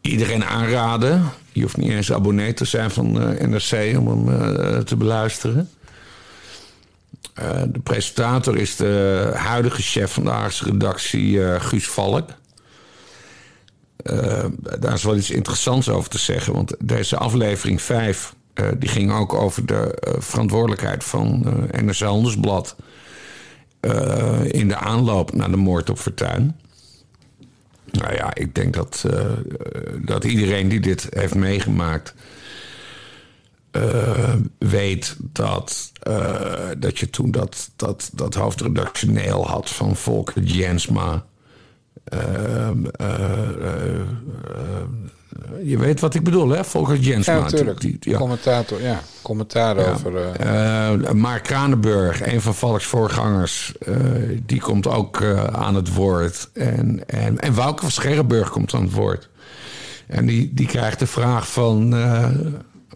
iedereen aanraden. Je hoeft niet eens abonnee te zijn van NRC om hem te beluisteren. De presentator is de huidige chef van de Haagse redactie, Guus Valk. Eh, daar is wel iets interessants over te zeggen. Want deze aflevering 5 eh, die ging ook over de eh, verantwoordelijkheid van eh NRC Handelsblad. in de aanloop naar de moord op Fortuyn. Nou ja, ik denk dat, dat iedereen die dit heeft meegemaakt. weet dat, dat je toen dat, dat, dat hoofdredactioneel had van Volker Jensma. Ehm, eh, eh, eh, je weet wat ik bedoel, hè? Volker Jensma. Ja, natuurlijk. Die- die- ja. Commentator, ja. Commentaar Ja. over... eh, Eh, Mark Kranenburg, een van Valks voorgangers, eh, die komt ook eh, aan het woord. En, en, en Wouke van Scherrenburg komt aan het woord. En die, die krijgt de vraag van... eh,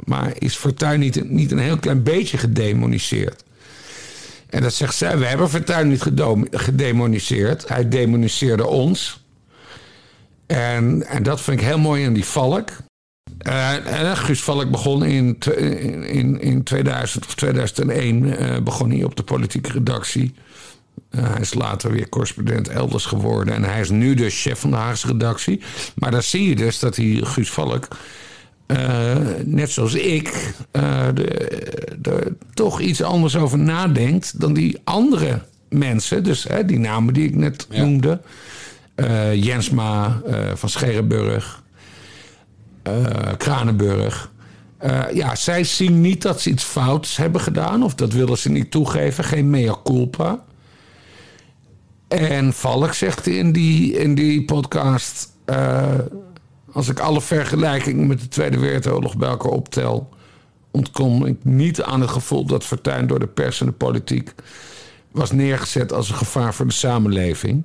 maar is Fortuyn niet, niet een heel klein beetje gedemoniseerd? En dat zegt zij, we hebben Fortuyn niet gedemoniseerd. Hij demoniseerde ons. En, en dat vind ik heel mooi aan die Valk. Eh, en Guus Valk begon in, in, in, in 2000 of 2001 eh, begon hij op de politieke redactie. Eh, hij is later weer correspondent elders geworden. En hij is nu dus chef van de Haagse redactie. Maar daar zie je dus dat hij, Guus Valk, eh, net zoals ik, eh, de- er toch iets anders over nadenkt dan die andere mensen. Dus hè, die namen die ik net noemde. Eh, Jensma eh, van Scherenburg, eh, Kranenburg. Eh, ja, zij zien niet dat ze iets fouts hebben gedaan, of dat willen ze niet toegeven, geen mea culpa. En Valk zegt in die, in die podcast... als ik alle vergelijkingen met de Tweede Wereldoorlog bij elkaar optel... ontkom ik niet aan het gevoel dat Fortuyn door de pers en de politiek... was neergezet als een gevaar voor de samenleving.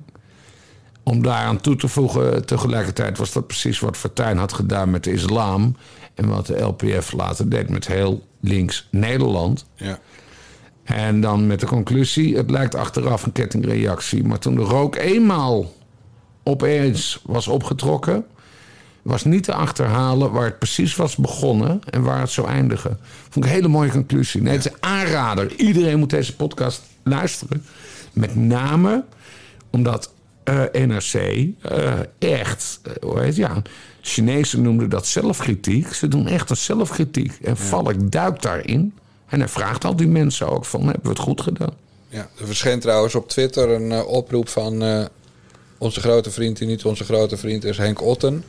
Om daaraan toe te voegen, tegelijkertijd was dat precies wat Fortuyn had gedaan met de islam... en wat de LPF later deed met heel links Nederland... Ja. En dan met de conclusie: het lijkt achteraf een kettingreactie. Maar toen de rook eenmaal opeens was opgetrokken, was niet te achterhalen waar het precies was begonnen en waar het zou eindigen. Vond ik een hele mooie conclusie. Nee, het is een aanrader. Iedereen moet deze podcast luisteren. Met name omdat eh, NRC eh, echt, eh, hoe heet ja, Chinezen noemden dat zelfkritiek. Ze doen echt een zelfkritiek. En Valk duikt daarin. En hij vraagt al die mensen ook van, hebben we het goed gedaan? Ja, er verscheen trouwens op Twitter een oproep van onze grote vriend, die niet onze grote vriend is, Henk Otten.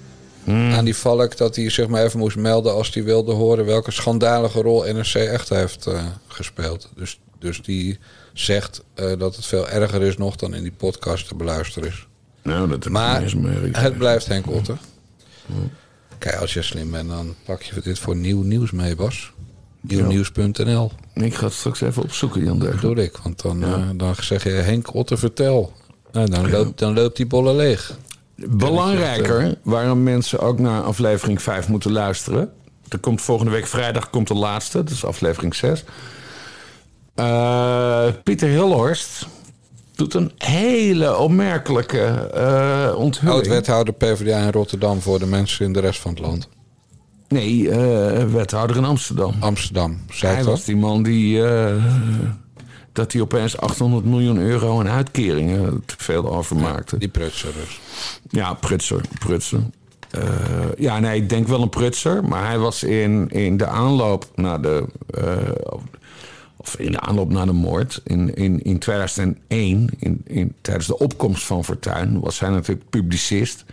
Aan die Valk dat hij zich maar even moest melden als hij wilde horen welke schandalige rol NRC echt heeft eh, gespeeld. Dus, dus die zegt eh, dat het veel erger is nog dan in die podcast te beluisteren is. Nou, dat Maar eens meer. het blijft Henk Otten. Kijk, als je slim bent, dan pak je dit voor nieuw nieuws mee, Bas. Nieuwnieuws.nl. Ik ga het straks even opzoeken, Jan Derg. Dat doe ik, want dan, eh, dan zeg je Henk Otten vertel. Nou, dan, loopt, dan loopt die bolle leeg. Belangrijker, waarom mensen ook naar aflevering 5 moeten luisteren. Er komt volgende week vrijdag komt de laatste, is aflevering 6. Eh, Pieter Hilhorst doet een hele opmerkelijke eh onthulling. Oud-wethouder PvdA in Rotterdam voor de mensen in de rest van het land. Nee, eh, wethouder in Amsterdam. Amsterdam, zei Hij was die man die... eh, dat hij opeens 800 miljoen euro aan uitkeringen te veel over maakte. Die prutser dus. Ja, prutser. prutser. Eh, ja, nee, ik denk wel een prutser. Maar hij was in, in de aanloop naar de... eh, of in de aanloop naar de moord in, in, in 2001... In, in, tijdens de opkomst van Fortuyn... was hij natuurlijk publicist.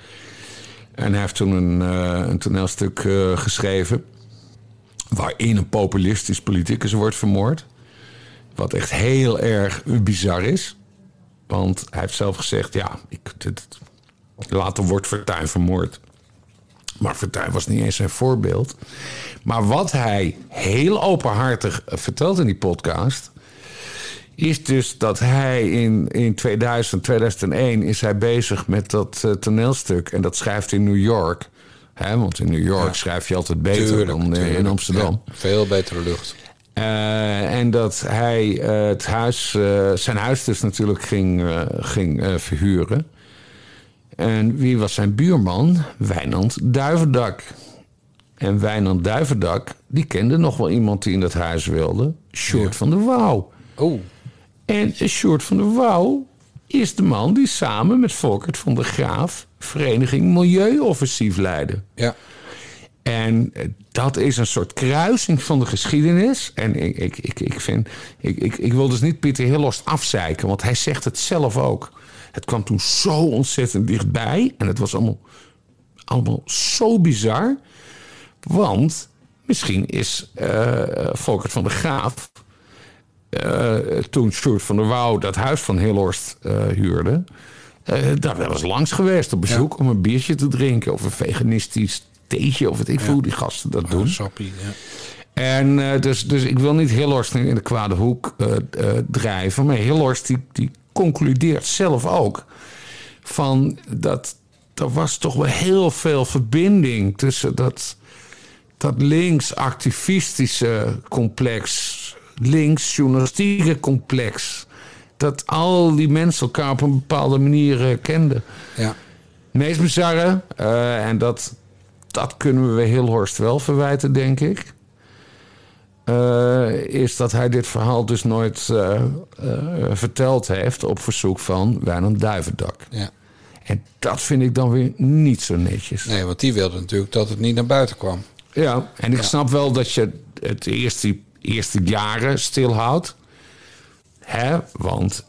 En hij heeft toen een, eh, een toneelstuk geschreven... waarin een populistisch politicus wordt vermoord. Wat echt heel erg bizar is. Want hij heeft zelf gezegd... ja, ik, dit, later wordt Fortuyn vermoord. Maar Fortuyn was niet eens zijn voorbeeld. Maar wat hij heel openhartig eh, vertelt in die podcast... is dus dat hij in, in 2000, 2001 is hij bezig met dat eh, toneelstuk. En dat schrijft in New York. Hè, want in New York schrijf je altijd beter Tuurlijk, dan eh, in. Amsterdam. Ja, veel betere lucht. Eh, en dat hij eh, het huis, eh, zijn huis dus natuurlijk ging, ging verhuren. En wie was zijn buurman? Wijnand Duivendak. En Wijnand Duivendak, die kende nog wel iemand die in dat huis wilde. Sjoerd van der Wouw. Oh, En Sjoerd van der Wouw is de man die samen met Volkert van der Graaf... Vereniging Milieuoffensief leidde. ja. En eh, dat is een soort kruising van de geschiedenis. En ik, ik, ik, ik vind. Ik, ik, ik wil dus niet Pieter Hilhorst afzeiken, want hij zegt het zelf ook. Het kwam toen zo ontzettend dichtbij. En het was allemaal, allemaal zo bizar. Want misschien is eh Volkert van der Graaf. eh, toen Sjoerd van der Wouw dat huis van Hilhorst eh, huurde. daar wel eens langs geweest op bezoek om een biertje te drinken. Of een veganistisch theetje. Of weet ik veel hoe die gasten dat doen. Sappie, ja. En eh, dus, dus ik wil niet Hilhorst in de kwade hoek eh, eh, drijven. Maar Hilhorst die, die concludeert zelf ook... van dat er was toch wel heel veel verbinding... tussen dat, dat links-activistische complex... links-journalistieke complex... dat al die mensen elkaar op een bepaalde manier kenden. ja. Het meest bizarre, en dat, dat kunnen we Hilhorst wel verwijten, denk ik. eh, is dat hij dit verhaal dus nooit eh, eh, verteld heeft op verzoek van Wijnand Duivendak. ja. En dat vind ik dan weer niet zo netjes. Nee, want die wilde natuurlijk dat het niet naar buiten kwam. Ja, en ik snap wel dat je het eerste, eerste jaren stilhoudt. Hè? Want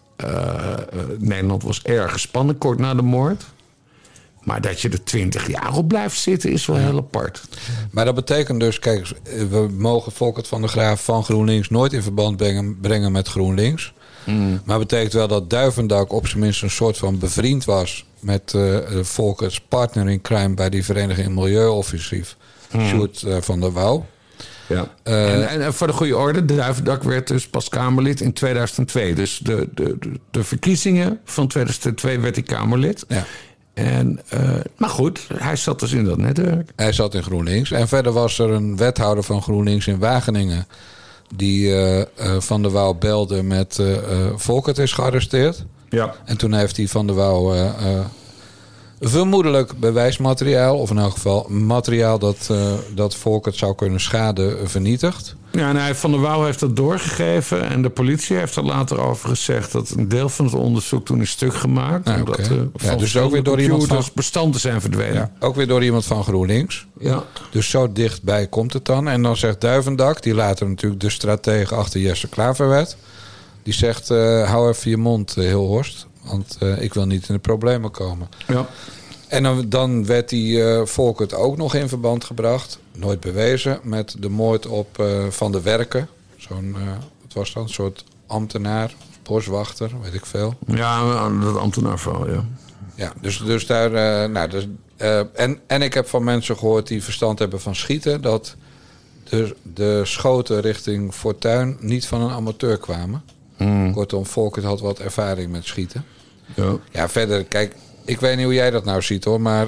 Nederland was erg gespannen kort na de moord. Maar dat je er twintig jaar op blijft zitten is wel heel apart. Maar dat betekent dus, kijk, we mogen Volkert van der Graaf van GroenLinks nooit in verband brengen, brengen met GroenLinks. Maar betekent wel dat Duivendak op zijn minst een soort van bevriend was met uh, Volkers partner in crime bij die vereniging Milieuoffensief, mm. Sjoerd uh, van der Wouw. Ja. Uh, en, en, voor de goede orde, Duivendak werd dus pas Kamerlid in 2002. Dus de, de, de, de verkiezingen van 2002 werd hij Kamerlid. Ja. En, uh, maar goed, hij zat dus in dat netwerk. Hij zat in GroenLinks. En verder was er een wethouder van GroenLinks in Wageningen. Die uh, uh, Van der Wouw belde met Volkert is gearresteerd. Ja. En toen heeft hij Van der Wouw vermoedelijk bewijsmateriaal, of in elk geval materiaal dat, uh, dat volk het zou kunnen schaden, vernietigd. Ja, en hij, Van der Wouw heeft dat doorgegeven. En de politie heeft er later over gezegd dat een deel van het onderzoek toen is stuk gemaakt. Ja, omdat okay. ja, dus ook weer door iemand van bestanden zijn verdwenen. Ja, ook weer door iemand van GroenLinks. Ja. Dus zo dichtbij komt het dan. En dan zegt Duivendak, die later natuurlijk de stratege achter Jesse Klaver Die zegt, uh, hou even je mond, heel Horst. Want uh, ik wil niet in de problemen komen. Ja. En dan, dan werd die uh, Volkert ook nog in verband gebracht. Nooit bewezen. Met de moord op uh, Van de Werken. Zo'n, wat was dat? Een soort ambtenaar. Boswachter, weet ik veel. Ja, dat ambtenaarval, ja. Ja, dus, dus daar... nou, dus, en, en ik heb van mensen gehoord die verstand hebben van schieten... dat de, de schoten richting Fortuin niet van een amateur kwamen. Mm. Kortom, Volkert had wat ervaring met schieten. Ja. ja, verder, kijk, ik weet niet hoe jij dat nou ziet hoor, maar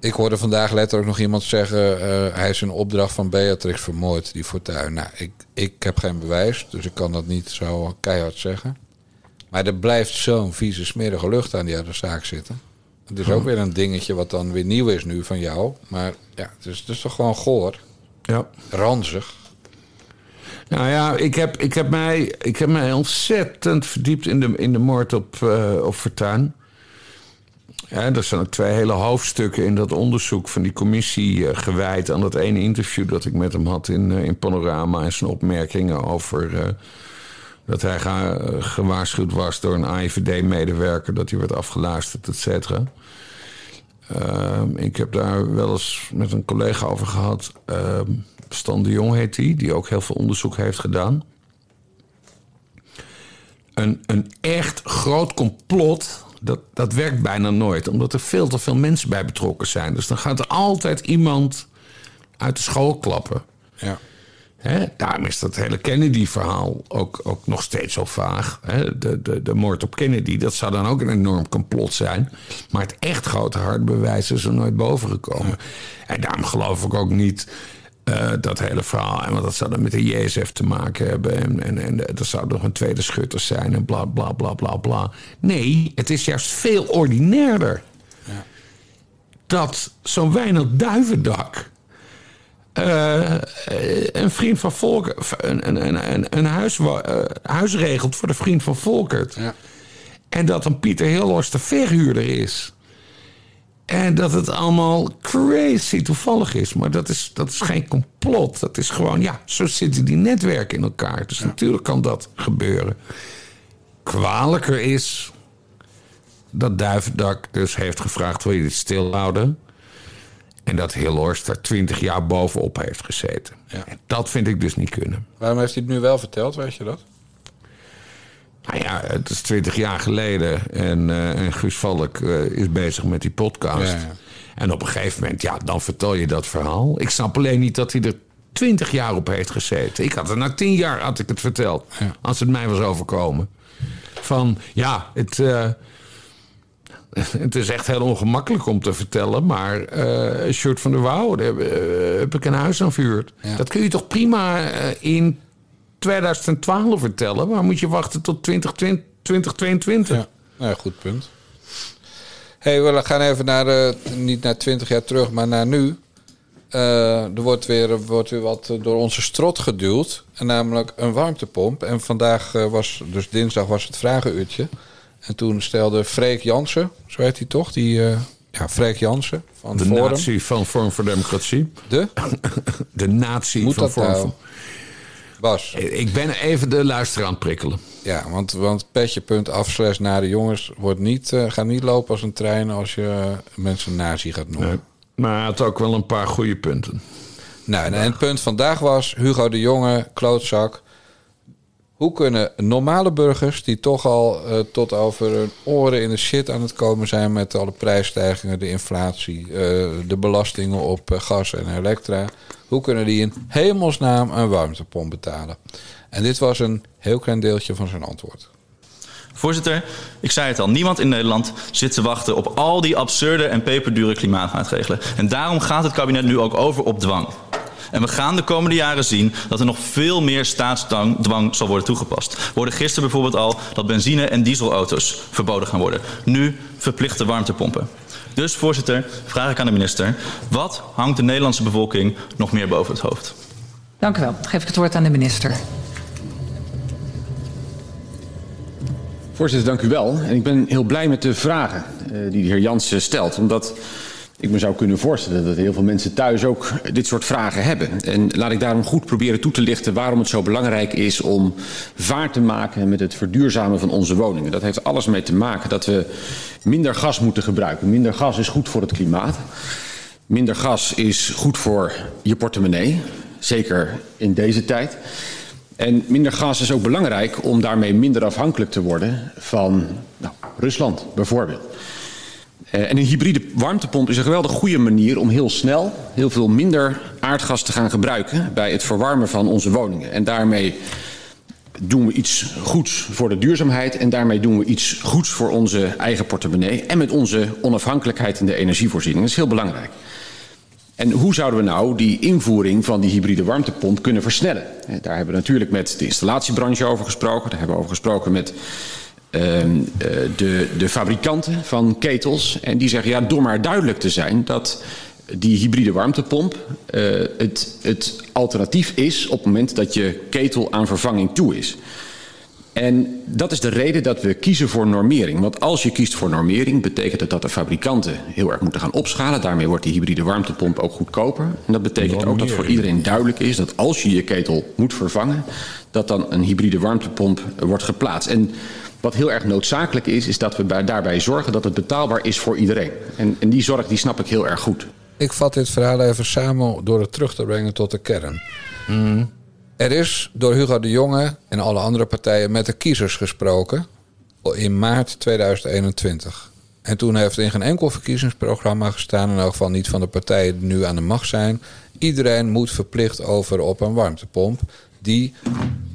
ik hoorde vandaag letterlijk nog iemand zeggen: uh, hij is een opdracht van Beatrix vermoord, die fortuin. Nou, ik, ik heb geen bewijs, dus ik kan dat niet zo keihard zeggen. Maar er blijft zo'n vieze, smerige lucht aan die hele zaak zitten. Het is ook weer een dingetje wat dan weer nieuw is nu van jou. Maar ja, het is, het is toch gewoon goor. Ja. Ranzig. Nou ja, ik heb, ik heb, mij, ik heb mij ontzettend verdiept in de, in de moord op, uh, op Fortuin. Ja, er zijn ook twee hele hoofdstukken in dat onderzoek van die commissie uh, gewijd aan dat ene interview dat ik met hem had in, uh, in Panorama en zijn opmerkingen over dat hij gewaarschuwd was door een AIVD-medewerker dat hij werd afgeluisterd, et cetera. Ehm, ik heb daar wel eens met een collega over gehad. Stan de Jong heet die, die ook heel veel onderzoek heeft gedaan. Een, een echt groot complot dat, dat werkt bijna nooit, omdat er veel te veel mensen bij betrokken zijn. Dus dan gaat er altijd iemand uit de school klappen. Ja. He, daarom is dat hele Kennedy-verhaal ook, ook nog steeds zo vaag. He, de, de, de moord op Kennedy, dat zou dan ook een enorm complot zijn. Maar het echt grote hardbewijs is er nooit boven gekomen. En daarom geloof ik ook niet uh, dat hele verhaal. En want dat zou dan met de JSF te maken hebben. En, en, en er zou nog een tweede schutter zijn. En bla bla bla bla bla. Nee, het is juist veel ordinairder. Ja. Dat zo'n weinig duivendak. Uh, een vriend van Volkert. Een, een, een, een huis, uh, huis regelt voor de vriend van Volkert. Ja. En dat een Pieter Hillhorst de verhuurder is. En dat het allemaal crazy toevallig is. Maar dat is, dat is geen complot. Dat is gewoon, ja, zo zitten die netwerken in elkaar. Dus ja. natuurlijk kan dat gebeuren. Kwalijker is dat Duivendak dus heeft gevraagd: wil je dit stilhouden? En dat Hillhorst daar twintig jaar bovenop heeft gezeten. Ja. En dat vind ik dus niet kunnen. Waarom heeft hij het nu wel verteld, weet je dat? Nou ja, het is twintig jaar geleden en, uh, en Guus Valk uh, is bezig met die podcast. Ja. En op een gegeven moment, ja, dan vertel je dat verhaal. Ik snap alleen niet dat hij er twintig jaar op heeft gezeten. Ik had er na tien jaar had ik het verteld, ja. als het mij was overkomen. Van, ja, het, uh, <laughs> het is echt heel ongemakkelijk om te vertellen, maar een shirt van de Wouw, daar heb ik een huis aan vuurt. Dat kun je toch prima in 2012 vertellen, maar moet je wachten tot 2020, 2022? Ja, nou, goed punt. hey, we gaan even naar, uh, niet naar 20 jaar terug, maar naar nu. Uh, er wordt weer, wordt weer wat door onze strot geduwd. En namelijk een warmtepomp. En vandaag uh, was, dus dinsdag was het vragenuurtje. En toen stelde Freek Jansen, zo heet hij toch? Die, uh, ja, Freek Jansen van De Forum. natie van Vorm voor Democratie. De? <coughs> De natie Moet van Vorm nou? voor... Bas. Ik ben even de luisteraar aan het prikkelen. Ja, want, want petje.af slash naar de jongens wordt niet, uh, gaat niet lopen als een trein als je mensen nazi gaat noemen. Nee. Maar hij had ook wel een paar goede punten. Nou, en, en het punt vandaag was Hugo de Jonge, klootzak. Hoe kunnen normale burgers, die toch al uh, tot over hun oren in de shit aan het komen zijn met alle prijsstijgingen, de inflatie, uh, de belastingen op uh, gas en elektra, hoe kunnen die in hemelsnaam een warmtepomp betalen? En dit was een heel klein deeltje van zijn antwoord. Voorzitter, ik zei het al, niemand in Nederland zit te wachten op al die absurde en peperdure klimaatmaatregelen. En daarom gaat het kabinet nu ook over op dwang. En we gaan de komende jaren zien dat er nog veel meer staatsdwang zal worden toegepast. We hoorden gisteren bijvoorbeeld al dat benzine- en dieselauto's verboden gaan worden. Nu verplichte warmtepompen. Dus voorzitter, vraag ik aan de minister. Wat hangt de Nederlandse bevolking nog meer boven het hoofd? Dank u wel. Geef ik het woord aan de minister. Voorzitter, dank u wel. En ik ben heel blij met de vragen uh, die de heer Jansen stelt. Omdat ik me zou kunnen voorstellen dat heel veel mensen thuis ook dit soort vragen hebben. En laat ik daarom goed proberen toe te lichten waarom het zo belangrijk is om vaart te maken met het verduurzamen van onze woningen. Dat heeft alles mee te maken dat we minder gas moeten gebruiken. Minder gas is goed voor het klimaat. Minder gas is goed voor je portemonnee. Zeker in deze tijd. En minder gas is ook belangrijk om daarmee minder afhankelijk te worden van nou, Rusland bijvoorbeeld. Uh, en een hybride warmtepomp is een geweldig goede manier om heel snel heel veel minder aardgas te gaan gebruiken bij het verwarmen van onze woningen. En daarmee doen we iets goeds voor de duurzaamheid en daarmee doen we iets goeds voor onze eigen portemonnee en met onze onafhankelijkheid in de energievoorziening. Dat is heel belangrijk. En hoe zouden we nou die invoering van die hybride warmtepomp kunnen versnellen? Daar hebben we natuurlijk met de installatiebranche over gesproken. Daar hebben we over gesproken met de, de fabrikanten van ketels. En die zeggen, ja, door maar duidelijk te zijn dat die hybride warmtepomp uh, het, het alternatief is op het moment dat je ketel aan vervanging toe is. En dat is de reden dat we kiezen voor normering. Want als je kiest voor normering, betekent het dat de fabrikanten heel erg moeten gaan opschalen. Daarmee wordt die hybride warmtepomp ook goedkoper. En dat betekent ook dat voor iedereen duidelijk is dat als je je ketel moet vervangen, dat dan een hybride warmtepomp wordt geplaatst. En wat heel erg noodzakelijk is, is dat we daarbij zorgen dat het betaalbaar is voor iedereen. En, en die zorg die snap ik heel erg goed. Ik vat dit verhaal even samen door het terug te brengen tot de kern. Mm. Er is door Hugo de Jonge en alle andere partijen met de kiezers gesproken in maart 2021. En toen heeft in geen enkel verkiezingsprogramma gestaan, in elk geval niet van de partijen die nu aan de macht zijn. Iedereen moet verplicht over op een warmtepomp die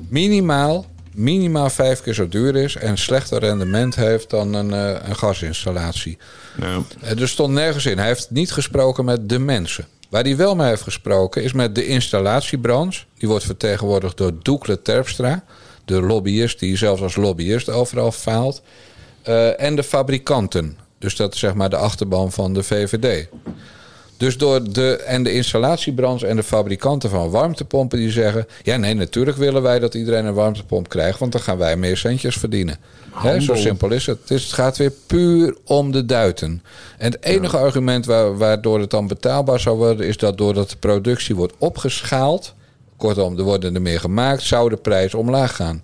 minimaal, minimaal vijf keer zo duur is en slechter rendement heeft dan een, uh, een gasinstallatie. Ja. Er stond nergens in. Hij heeft niet gesproken met de mensen. Waar hij wel mee heeft gesproken is met de installatiebranche. Die wordt vertegenwoordigd door Doekle Terpstra. De lobbyist die zelfs als lobbyist overal faalt. Uh, en de fabrikanten. Dus dat is zeg maar de achterban van de VVD. Dus door de, en de installatiebranche en de fabrikanten van warmtepompen die zeggen... ja, nee, natuurlijk willen wij dat iedereen een warmtepomp krijgt... want dan gaan wij meer centjes verdienen. He, zo simpel is het. het. gaat weer puur om de duiten. En het enige argument waar, waardoor het dan betaalbaar zou worden... is dat doordat de productie wordt opgeschaald... kortom, er worden er meer gemaakt... zou de prijs omlaag gaan.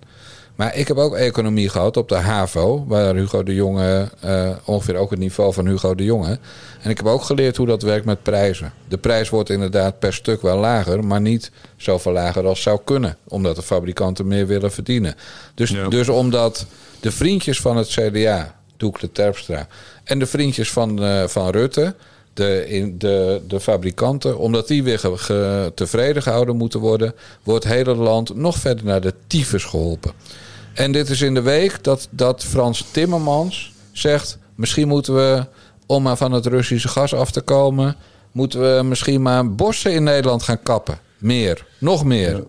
Maar ik heb ook economie gehad op de HAVO, waar Hugo de Jonge uh, ongeveer ook het niveau van Hugo de Jonge. En ik heb ook geleerd hoe dat werkt met prijzen. De prijs wordt inderdaad per stuk wel lager, maar niet zoveel lager als zou kunnen, omdat de fabrikanten meer willen verdienen. Dus, ja. dus omdat de vriendjes van het CDA, Doekle Terpstra, en de vriendjes van, uh, van Rutte, de, in, de, de fabrikanten, omdat die weer ge, ge, tevreden gehouden moeten worden, wordt het hele land nog verder naar de tyfus geholpen. En dit is in de week dat, dat Frans Timmermans zegt: misschien moeten we, om maar van het Russische gas af te komen, moeten we misschien maar bossen in Nederland gaan kappen. Meer, nog meer.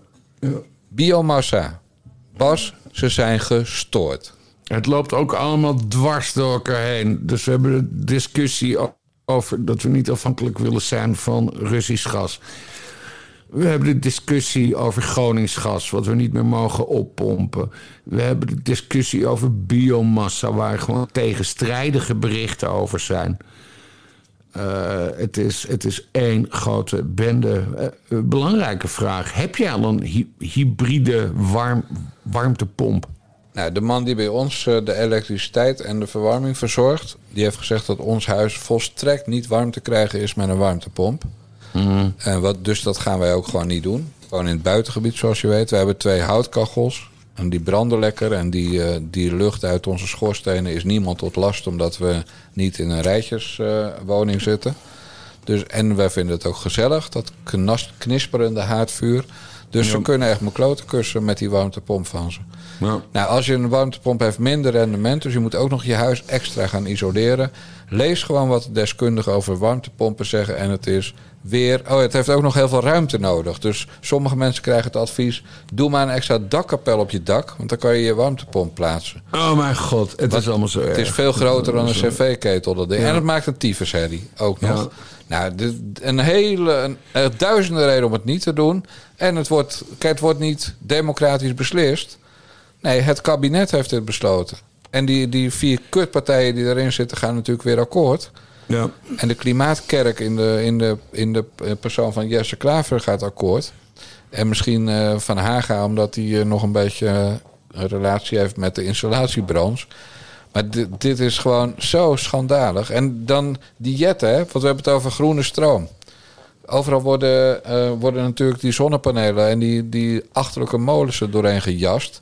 Biomassa. Bas, ze zijn gestoord. Het loopt ook allemaal dwars door elkaar heen. Dus we hebben de discussie over dat we niet afhankelijk willen zijn van Russisch gas. We hebben de discussie over Groningsgas, wat we niet meer mogen oppompen. We hebben de discussie over biomassa, waar gewoon tegenstrijdige berichten over zijn. Uh, het, is, het is één grote bende. Uh, belangrijke vraag. Heb jij al een hy hybride warm, warmtepomp? Nou, de man die bij ons uh, de elektriciteit en de verwarming verzorgt, die heeft gezegd dat ons huis volstrekt niet warm te krijgen is met een warmtepomp. En wat, dus dat gaan wij ook gewoon niet doen. Gewoon in het buitengebied, zoals je weet. We hebben twee houtkachels. En die branden lekker. En die, eh, die lucht uit onze schoorstenen is niemand tot last... omdat we niet in een rijtjeswoning zitten. Dus, en wij vinden het ook gezellig, dat knisperende haardvuur. Dus we kunnen echt mijn kloten kussen met die warmtepomp van ze. Nou, als je een warmtepomp heeft minder rendement, dus je moet ook nog je huis extra gaan isoleren. Lees gewoon wat de deskundigen over warmtepompen zeggen. En het is weer. Oh, het heeft ook nog heel veel ruimte nodig. Dus sommige mensen krijgen het advies: doe maar een extra dakkapel op je dak, want dan kan je je warmtepomp plaatsen. Oh mijn god, het Wat- is allemaal zo Het is erg. veel groter dan een cv-ketel, dat ding. Ja. En het maakt een tyfusherrie ook Ja. Nou, dit- een hele, een, er duizenden redenen om het niet te doen. En het wordt, het wordt niet democratisch beslist. Nee, het kabinet heeft dit besloten. En die, die vier kutpartijen die erin zitten gaan natuurlijk weer akkoord. Ja. En de klimaatkerk in de, in de, in de persoon van Jesse Klaver gaat akkoord. En misschien eh, Van Haga, omdat hij eh, nog een beetje eh, een relatie heeft met de installatiebranche. Maar dit, dit is gewoon zo schandalig. En dan die jetten, hè, want we hebben het over groene stroom. Overal worden, eh, worden natuurlijk die zonnepanelen en die, die achterlijke molens er doorheen gejast.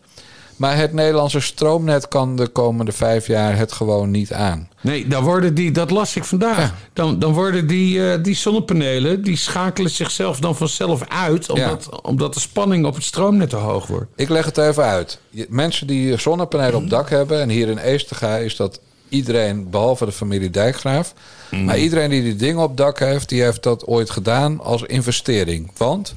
Maar het Nederlandse stroomnet kan de komende vijf jaar het gewoon niet aan. Nee, dan worden die, dat las ik vandaag. Dan, dan worden die, eh, die zonnepanelen, die schakelen zichzelf dan vanzelf uit, omdat, omdat de spanning op het stroomnet te hoog wordt. Ik leg het even uit. Mensen die zonnepanelen op dak hebben, en hier in Eestega is dat iedereen, behalve de familie Dijkgraaf. Maar iedereen die die dingen op dak heeft, die heeft dat ooit gedaan als investering. Want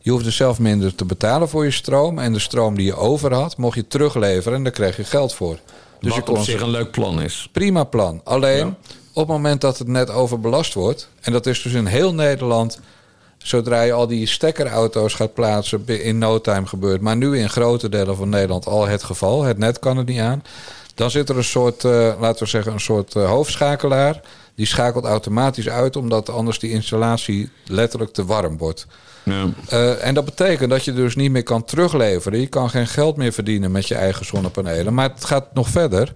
je hoefde zelf minder te betalen voor je stroom. En de stroom die je over had, mocht je terugleveren en daar kreeg je geld voor. Dus je Wat op kon zich een leuk plan is. Prima plan. Alleen op het moment dat het net overbelast wordt, en dat is dus in heel Nederland, zodra je al die stekkerauto's gaat plaatsen, in no time gebeurt. Maar nu in grote delen van Nederland al het geval. Het net kan het niet aan. Dan zit er een soort, eh, laten we zeggen, een soort eh, hoofdschakelaar. Die schakelt automatisch uit, omdat anders die installatie letterlijk te warm wordt. Eh, en dat betekent dat je dus niet meer kan terugleveren. Je kan geen geld meer verdienen met je eigen zonnepanelen. Maar het gaat nog verder.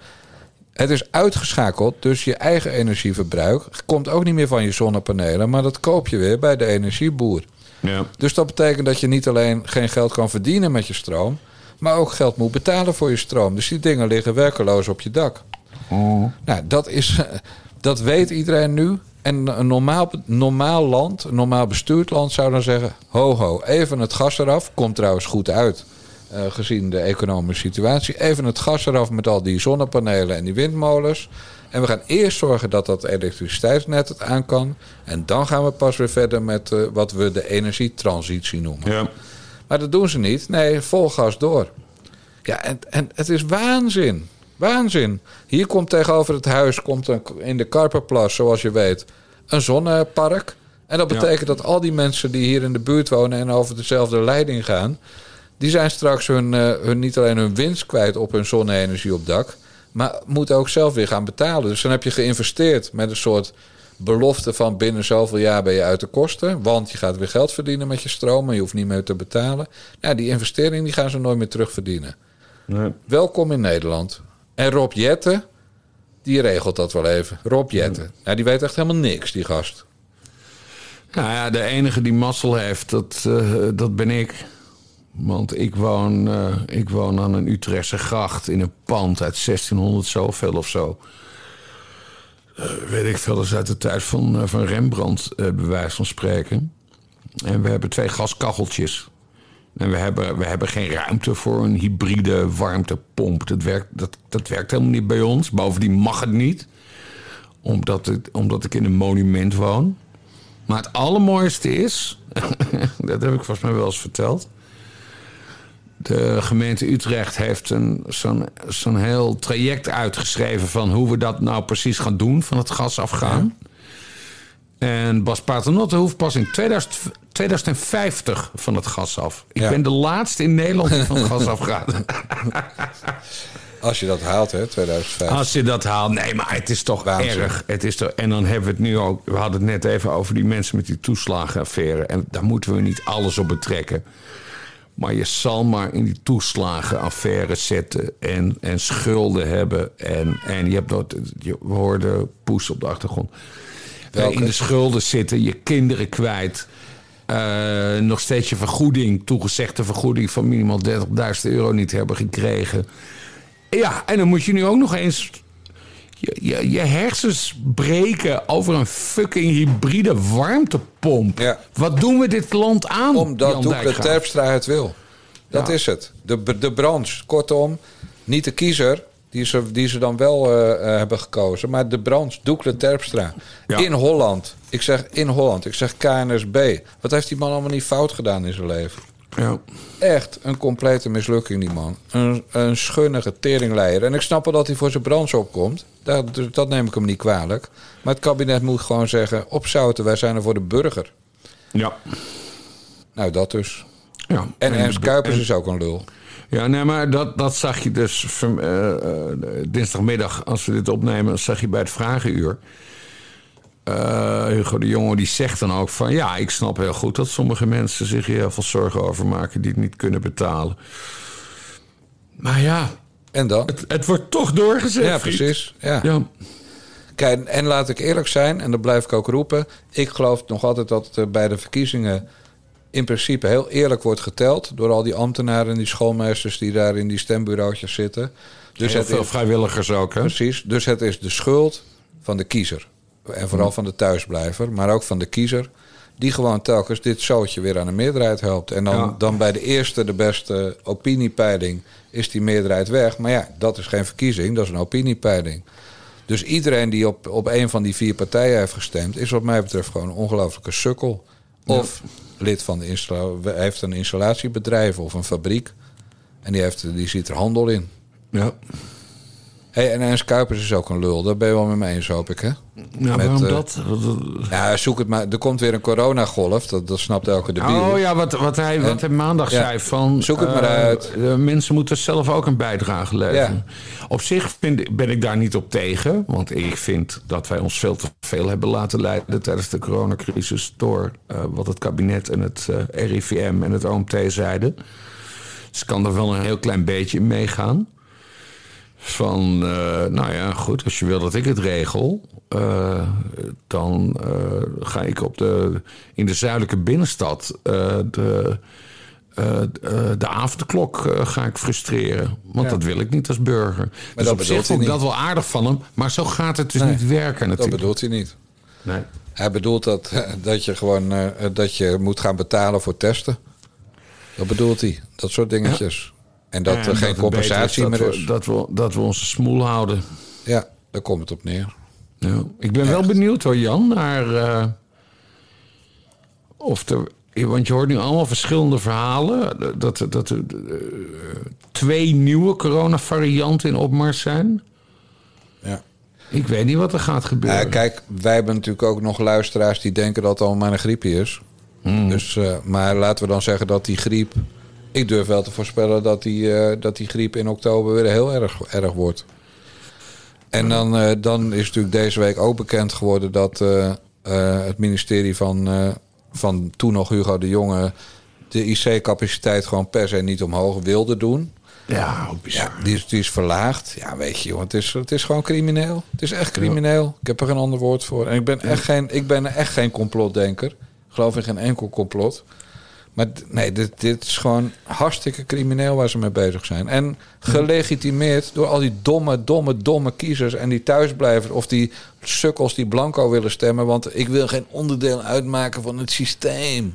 Het is uitgeschakeld, dus je eigen energieverbruik komt ook niet meer van je zonnepanelen, maar dat koop je weer bij de energieboer. Ja. Dus dat betekent dat je niet alleen geen geld kan verdienen met je stroom, maar ook geld moet betalen voor je stroom. Dus die dingen liggen werkeloos op je dak. Nou, dat, is, dat weet iedereen nu. En een normaal, normaal land, een normaal bestuurd land zou dan zeggen... ho ho, even het gas eraf. Komt trouwens goed uit, eh, gezien de economische situatie. Even het gas eraf met al die zonnepanelen en die windmolens. En we gaan eerst zorgen dat dat elektriciteitsnet het aan kan. En dan gaan we pas weer verder met eh, wat we de energietransitie noemen. Ja. Maar dat doen ze niet. Nee, vol gas door. Ja, en, en het is waanzin. Waanzin. Hier komt tegenover het huis, komt een, in de Karperplas, zoals je weet, een zonnepark. En dat Ja. betekent dat al die mensen die hier in de buurt wonen en over dezelfde leiding gaan, die zijn straks hun, eh, hun, niet alleen hun winst kwijt op hun zonne-energie op dak, maar moeten ook zelf weer gaan betalen. Dus dan heb je geïnvesteerd met een soort belofte van binnen zoveel jaar ben je uit de kosten. Want je gaat weer geld verdienen met je stroom en je hoeft niet meer te betalen. Nou, die investering die gaan ze nooit meer terugverdienen. Nee. Welkom in Nederland. En Rob Jetten, die regelt dat wel even. Rob Jetten. Ja, die weet echt helemaal niks, die gast. Nou ja, de enige die mazzel heeft, dat, eh, dat ben ik. Want ik woon, eh, ik woon aan een Utrechtse gracht in een pand uit 1600 zoveel of zo. Eh, weet ik veel, dat uit de tijd van, eh, van Rembrandt, eh, bij wijze van spreken. En we hebben twee gaskacheltjes. En we hebben, we hebben geen ruimte voor een hybride warmtepomp. Dat werkt, dat, dat werkt helemaal niet bij ons. Bovendien mag het niet. Omdat, het, omdat ik in een monument woon. Maar het allermooiste is, <laughs> dat heb ik volgens mij wel eens verteld. De gemeente Utrecht heeft een, zo'n, zo'n heel traject uitgeschreven van hoe we dat nou precies gaan doen, van het gas afgaan. En Bas Paternotte hoeft pas in 2000, 2050 van het gas af. Ik Ja. ben de laatste in Nederland die van het gas afgaat. <laughs> Als je dat haalt, hè, 2005. Als je dat haalt. Nee, maar het is toch Waanzin. erg. Het is toch, en dan hebben we het nu ook. We hadden het net even over die mensen met die toeslagenaffaire. En daar moeten we niet alles op betrekken. Maar je zal maar in die toeslagenaffaire zetten. En, en schulden hebben. En, en je hebt dat. Je, we hoorden poes op de achtergrond. Welke? In de schulden zitten, je kinderen kwijt. eh, nog steeds je vergoeding, toegezegde vergoeding van minimaal 30.000 euro niet hebben gekregen. Ja, en dan moet je nu ook nog eens je, je, je hersens breken over een fucking hybride warmtepomp. Wat doen we dit land aan? Omdat Doekle? Terpstra het wil. Dat is het. De, de branche, kortom, niet de kiezer... Die ze, die ze dan wel eh, eh, hebben gekozen. Maar de branche, Doekle Terpstra. In Holland. Ik zeg in Holland. Ik zeg KNSB. Wat heeft die man allemaal niet fout gedaan in zijn leven? Ja. Echt een complete mislukking, die man. Een, een schunnige teringleier. En ik snap wel dat hij voor zijn branche opkomt. Dat, dus dat neem ik hem niet kwalijk. Maar het kabinet moet gewoon zeggen... opzouten, wij zijn er voor de burger. Ja. Nou, dat dus. Ja. En Ernst Kuipers en- is ook een lul. Ja, nee, maar dat, dat zag je dus van, eh, eh, dinsdagmiddag, als we dit opnemen, zag je bij het Vragenuur. Eh, Hugo de Jonge die zegt dan ook van... ja, ik snap heel goed dat sommige mensen zich hier heel veel zorgen over maken... die het niet kunnen betalen. Maar ja... En dan? Het, het wordt toch doorgezet, Ja, vriend. precies. Ja. Ja. Kijk, en laat ik eerlijk zijn, en dat blijf ik ook roepen. Ik geloof nog altijd dat het bij de verkiezingen in principe heel eerlijk wordt geteld. Door al die ambtenaren en die schoolmeesters die daar in die stembureautjes zitten. Dus Heel het veel is- vrijwilligers ook, hè? Precies. Dus het is de schuld van de kiezer. En vooral van de thuisblijver, maar ook van de kiezer. Die gewoon telkens dit zootje weer aan de meerderheid helpt. En dan, Ja. dan bij de eerste, de beste opiniepeiling, is die meerderheid weg. Maar ja, dat is geen verkiezing, dat is een opiniepeiling. Dus iedereen die op, op een van die vier partijen heeft gestemd, is wat mij betreft gewoon een ongelofelijke sukkel. Of lid van de installa- heeft een installatiebedrijf of een fabriek. En die, heeft, die ziet er handel in. Ja. Hey, en Ernst Kuipers is ook een lul. Daar ben je wel met me eens, hoop ik, hè? Nou, Met, waarom eh, dat? Ja, zoek het maar. Er komt weer een coronagolf. Dat, dat snapt elke debiel. Oh ja, wat, wat, hij, wat hij maandag Ja. zei van... Zoek het maar eh, uit. de mensen moeten zelf ook een bijdrage leveren. Op zich vind, ben ik daar niet op tegen. Want ik vind dat wij ons veel te veel hebben laten leiden... tijdens de coronacrisis door eh, wat het kabinet en het RIVM en het OMT zeiden. Dus ik kan er wel een heel klein beetje in meegaan. Van, eh, nou ja, goed, als je wil dat ik het regel, eh, dan eh, ga ik op de, in de zuidelijke binnenstad de, de avondklok ga ik frustreren. Want Ja. dat wil ik niet als burger. dus dat op bedoelt zich hij vond ik niet. dat wel aardig van hem, maar zo gaat het dus Nee, niet werken Dat natuurlijk. bedoelt hij niet. Nee. Hij bedoelt dat, <laughs> dat je gewoon dat je moet gaan betalen voor testen. Dat bedoelt hij. Dat soort dingetjes. En dat En er geen compensatie meer is. Dat we, dat, we, dat onze smoel houden. Ja, daar komt het op neer. Ja. Ik ben wel benieuwd hoor, Jan, naar eh, of er. Want je hoort nu allemaal verschillende verhalen. Dat, dat er eh, twee nieuwe coronavarianten in opmars zijn. Ja. Ik weet niet wat er gaat gebeuren. Kijk, wij hebben natuurlijk ook nog luisteraars die denken dat het allemaal maar een griepje is. Hmm. Dus, eh, maar laten we dan zeggen dat die griep. Ik durf wel te voorspellen dat die, eh, dat die griep in oktober weer heel erg, erg wordt. En dan, eh, dan is natuurlijk deze week ook bekend geworden dat eh, het ministerie van, van toen nog Hugo de Jonge de IC-capaciteit gewoon per se niet omhoog wilde doen. Ja, bizar. Ja, die, is, die is verlaagd. Ja, weet je, joh, het is, het is gewoon crimineel. Het is echt crimineel. Ik heb er geen ander woord voor. En ik ben echt geen, ik ben echt geen complotdenker. Ik geloof in geen enkel complot. Maar nee, dit, dit is gewoon hartstikke crimineel waar ze mee bezig zijn. En gelegitimeerd door al die domme, domme, domme kiezers en die thuisblijvers. Of die sukkels die blanco willen stemmen. Want ik wil geen onderdeel uitmaken van het systeem.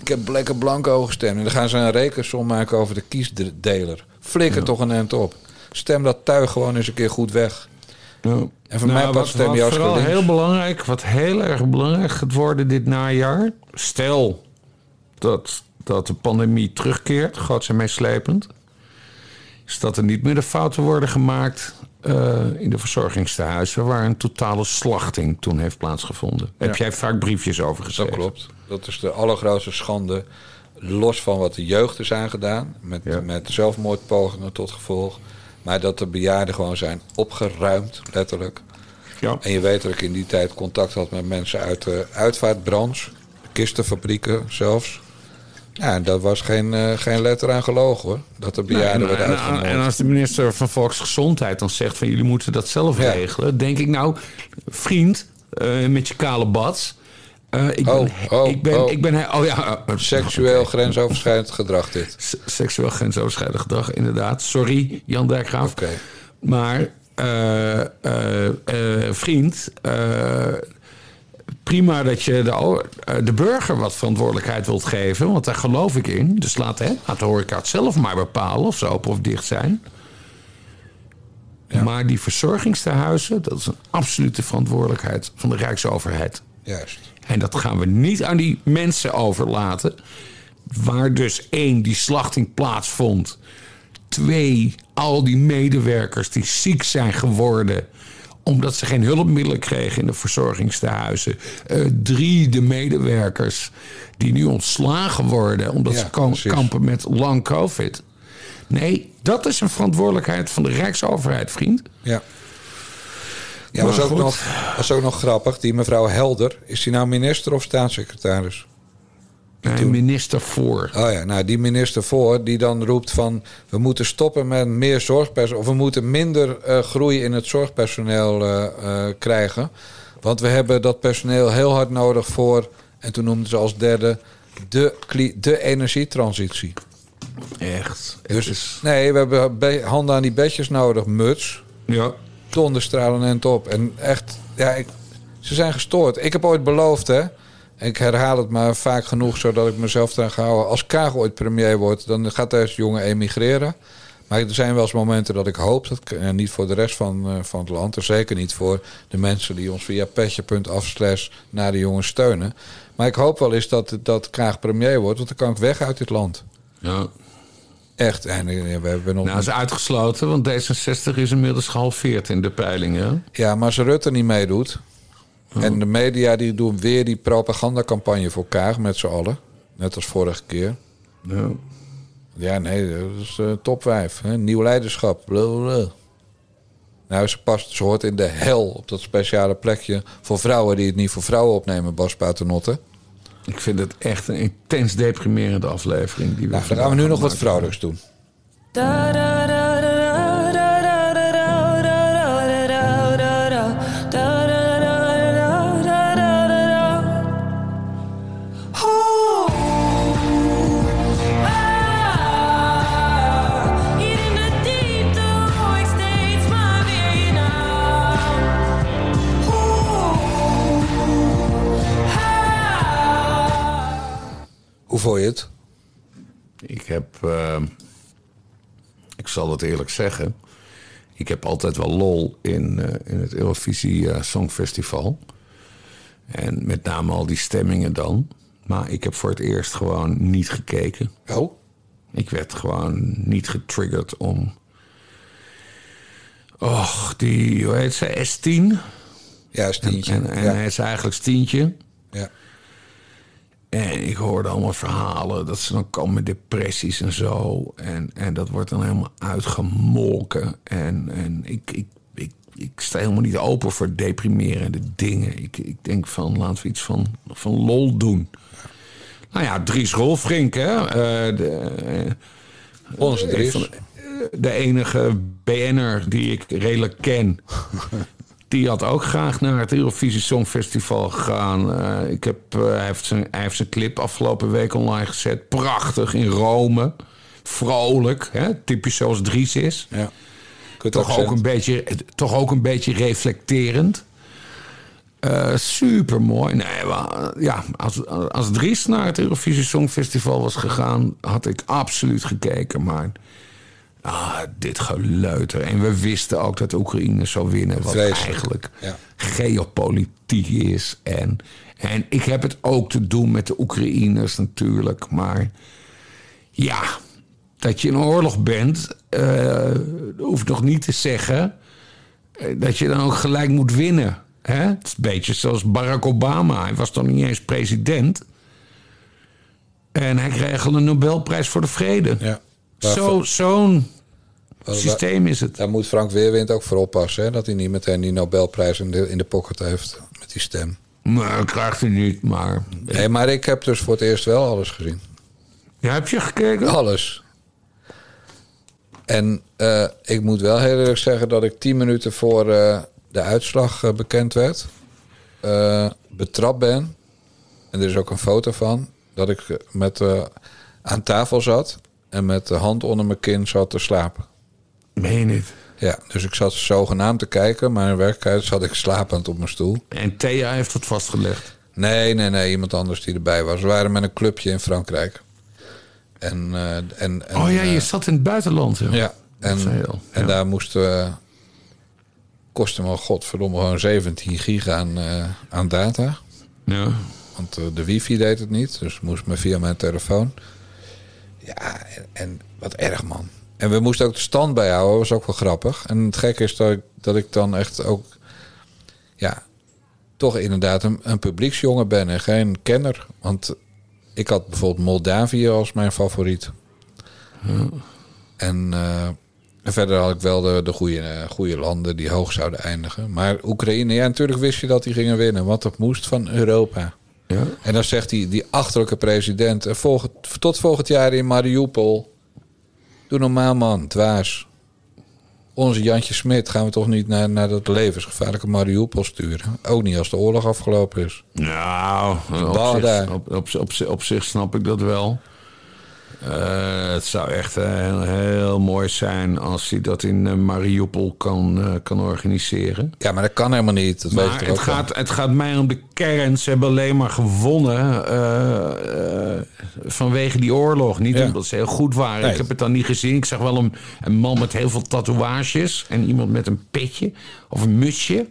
Ik heb lekker blanco gestemd. En dan gaan ze een rekensom maken over de kiesdeler. Flikker toch een end op. Stem dat tuig gewoon eens een keer goed weg. Ja. En voor Nou, mij pas wat, stem wat je als vooral heel belangrijk, wat heel erg belangrijk gaat worden dit najaar. Stel dat, dat de pandemie terugkeert, groots en meeslepend. Is dat er niet meer de fouten worden gemaakt eh, in de verzorgingstehuizen... waar een totale slachting toen heeft plaatsgevonden. Heb jij vaak briefjes over geschreven? Dat klopt. Dat is de allergrootste schande. Los van wat de jeugd is aangedaan. Met, met zelfmoordpogingen tot gevolg. Maar dat de bejaarden gewoon zijn opgeruimd, letterlijk. Ja. En je weet dat ik in die tijd contact had met mensen uit de uitvaartbranche. Kistenfabrieken zelfs. Ja, en dat was geen, eh, geen letter aan gelogen hoor. Dat de bejaarden werden en, en, uitgenodigd. en als de minister van Volksgezondheid dan zegt van jullie moeten dat zelf Ja. regelen, denk ik nou, vriend, eh, met je kale bats, Eh, ik, Oh, ben, oh, ik ben, oh. ik ben, oh ja, Seksueel <laughs> grensoverschrijdend gedrag dit. s- seksueel grensoverschrijdend gedrag, inderdaad. Sorry, Jan Dijkgraaf. Oké. Maar, vriend, eh, prima dat je de, eh, de burger wat verantwoordelijkheid wilt geven, want daar geloof ik in. Dus laat, hè, laat de horeca het zelf maar bepalen of ze open of dicht zijn. Maar die verzorgingstehuizen, dat is een absolute verantwoordelijkheid van de Rijksoverheid. Juist. En dat gaan we niet aan die mensen overlaten. Waar dus één, die slachting plaatsvond. Twee, al die medewerkers die ziek zijn geworden omdat ze geen hulpmiddelen kregen in de verzorgingstehuizen. Eh, drie, de medewerkers die nu ontslagen worden omdat Ja, ze kampen met lang COVID. Nee, dat is een verantwoordelijkheid van de Rijksoverheid, vriend. Ja. Ja, was ook, nog, was ook nog grappig. Die mevrouw Helder, is die nou minister of staatssecretaris? Nee, minister voor. Oh ja, nou die minister voor die dan roept van... we moeten stoppen met meer zorgpersoneel... of we moeten minder eh, groei in het zorgpersoneel eh, eh, krijgen. Want we hebben dat personeel heel hard nodig voor... en toen noemden ze als derde de, de energietransitie. Echt. Dus nee, we hebben be- handen aan die bedjes nodig. Muts, Ja. donderstralen en top. En echt, ja, ik, ze zijn gestoord. Ik heb ooit beloofd, hè. Ik herhaal het maar vaak genoeg, zodat ik mezelf eraan ga houden. Als Kaag ooit premier wordt, dan gaat deze jongen emigreren. Maar er zijn wel eens momenten dat ik hoop, dat, en niet voor de rest van, eh, van het land... en zeker niet voor de mensen die ons via petje.af slash naar de jongen steunen. Maar ik hoop wel eens dat, dat Kaag premier wordt, want dan kan ik weg uit dit land. Ja. Echt. En eh, we hebben nog... Nou, is uitgesloten, want D66 is inmiddels gehalveerd in de peilingen. Ja, maar als Rutte niet meedoet. Oh. En de media die doen weer die propagandacampagne voor Kaag met z'n allen. Net als vorige keer. Ja. Ja, nee, dat is eh, top 5. Hè? Nieuw leiderschap. Blablabla. Nou, ze, past, ze hoort in de hel op dat speciale plekje voor vrouwen die het niet voor vrouwen opnemen, Bas Paternotte. Ik vind het echt een intens deprimerende aflevering. Die we Nou, dan gaan we nu nog wat vrouwelijks doen. Hoe vond je het? Ik heb, eh, ik zal het eerlijk zeggen, ik heb altijd wel lol in, eh, in het Eurovisie eh, Songfestival. En met name al die stemmingen dan. Maar ik heb voor het eerst gewoon niet gekeken. Oh? Ik werd gewoon niet getriggerd om. Och, die, hoe heet ze? S10? Ja, Stientje. En, en ja. hij is eigenlijk Stientje. Ja. En ik hoorde allemaal verhalen dat ze dan komen met depressies en zo. En, en dat wordt dan helemaal uitgemolken. En, en ik, ik, ik, ik sta helemaal niet open voor deprimerende dingen. Ik, ik denk van, laten we iets van, van lol doen. Nou ja, Dries Rolfrink, hè. eh, de, eh, Onze Dries. de- de enige BN'er die ik redelijk ken. <laughs> Die had ook graag naar het Eurovisie Songfestival gegaan. Eh, ik heb, eh, hij, heeft zijn, hij heeft zijn clip afgelopen week online gezet. Prachtig in Rome. Vrolijk, hè? typisch zoals Dries is. Ja. Goed Toch ook, een beetje, toch ook een beetje reflecterend. super mooi. Nee, maar, ja, als, als Dries naar het Eurovisie Songfestival was gegaan, had ik absoluut gekeken. Maar ah, dit geleuter. En we wisten ook dat Oekraïne zou winnen. Wat Vreselijk. eigenlijk Ja. geopolitiek is. En, en ik heb het ook te doen met de Oekraïners natuurlijk. Maar ja, dat je in oorlog bent, eh, hoeft nog niet te zeggen eh, dat je dan ook gelijk moet winnen. Hè? Het is een beetje zoals Barack Obama. Hij was toch niet eens president. En hij kreeg al een Nobelprijs voor de vrede. Ja. Zo, zo'n systeem is het. Daar moet Frank Weerwind ook voor oppassen. Hè? Dat hij niet meteen die Nobelprijs in de, in de pocket heeft met die stem. Maar krijgt hij niet, maar... Nee, maar ik heb dus voor het eerst wel alles gezien. Ja, heb je gekeken? Alles. En eh, ik moet wel heel eerlijk zeggen dat ik tien minuten voor eh, de uitslag eh, bekend werd... betrapt ben En er is ook een foto van dat ik met, aan tafel zat en met de hand onder mijn kin zat te slapen. Meen je niet? Ja, dus ik zat zogenaamd te kijken, maar in werkelijkheid zat ik slapend op mijn stoel. En Thea heeft het vastgelegd. Nee, nee, nee, iemand anders die erbij was. We waren met een clubje in Frankrijk. En, eh, en, en, oh ja, je eh, zat in het buitenland. joh. Ja, en, en daar moesten we... Kostte me godverdomme gewoon 17 giga aan, eh, aan data. Ja. Want de wifi deed het niet, dus moest me via mijn telefoon. Ja, en, en wat erg man. En we moesten ook de stand bijhouden, was ook wel grappig. En het gekke is dat ik, dat ik dan echt ook... Ja, toch inderdaad een, een publieksjongen ben en geen kenner. Want ik had bijvoorbeeld Moldavië als mijn favoriet. En, eh, verder had ik wel de, de goede, eh, goede landen die hoog zouden eindigen. Maar Oekraïne, ja, natuurlijk wist je dat die gingen winnen. Want dat moest van Europa. Ja. En dan zegt die, die achterlijke president... eh, volgend, tot volgend jaar in Mariupol. Doe normaal, man. Dwaas. Onze Jantje Smit gaan we toch niet naar, naar dat levensgevaarlijke Mariupol sturen? Ook niet als de oorlog afgelopen is. Nou, op zich, op, op, op zich snap ik dat wel. Eh, het zou echt eh, heel, heel mooi zijn als hij dat in eh, Mariupol kan, kan organiseren. Ja, maar dat kan helemaal niet. Dat Maar het gaat, het gaat mij om de kern. Ze hebben alleen maar gewonnen vanwege die oorlog. Niet Ja. omdat ze heel goed waren. Nee. Ik heb het dan niet gezien. Ik zag wel een, een man met heel veel tatoeages. En iemand met een petje of een musje.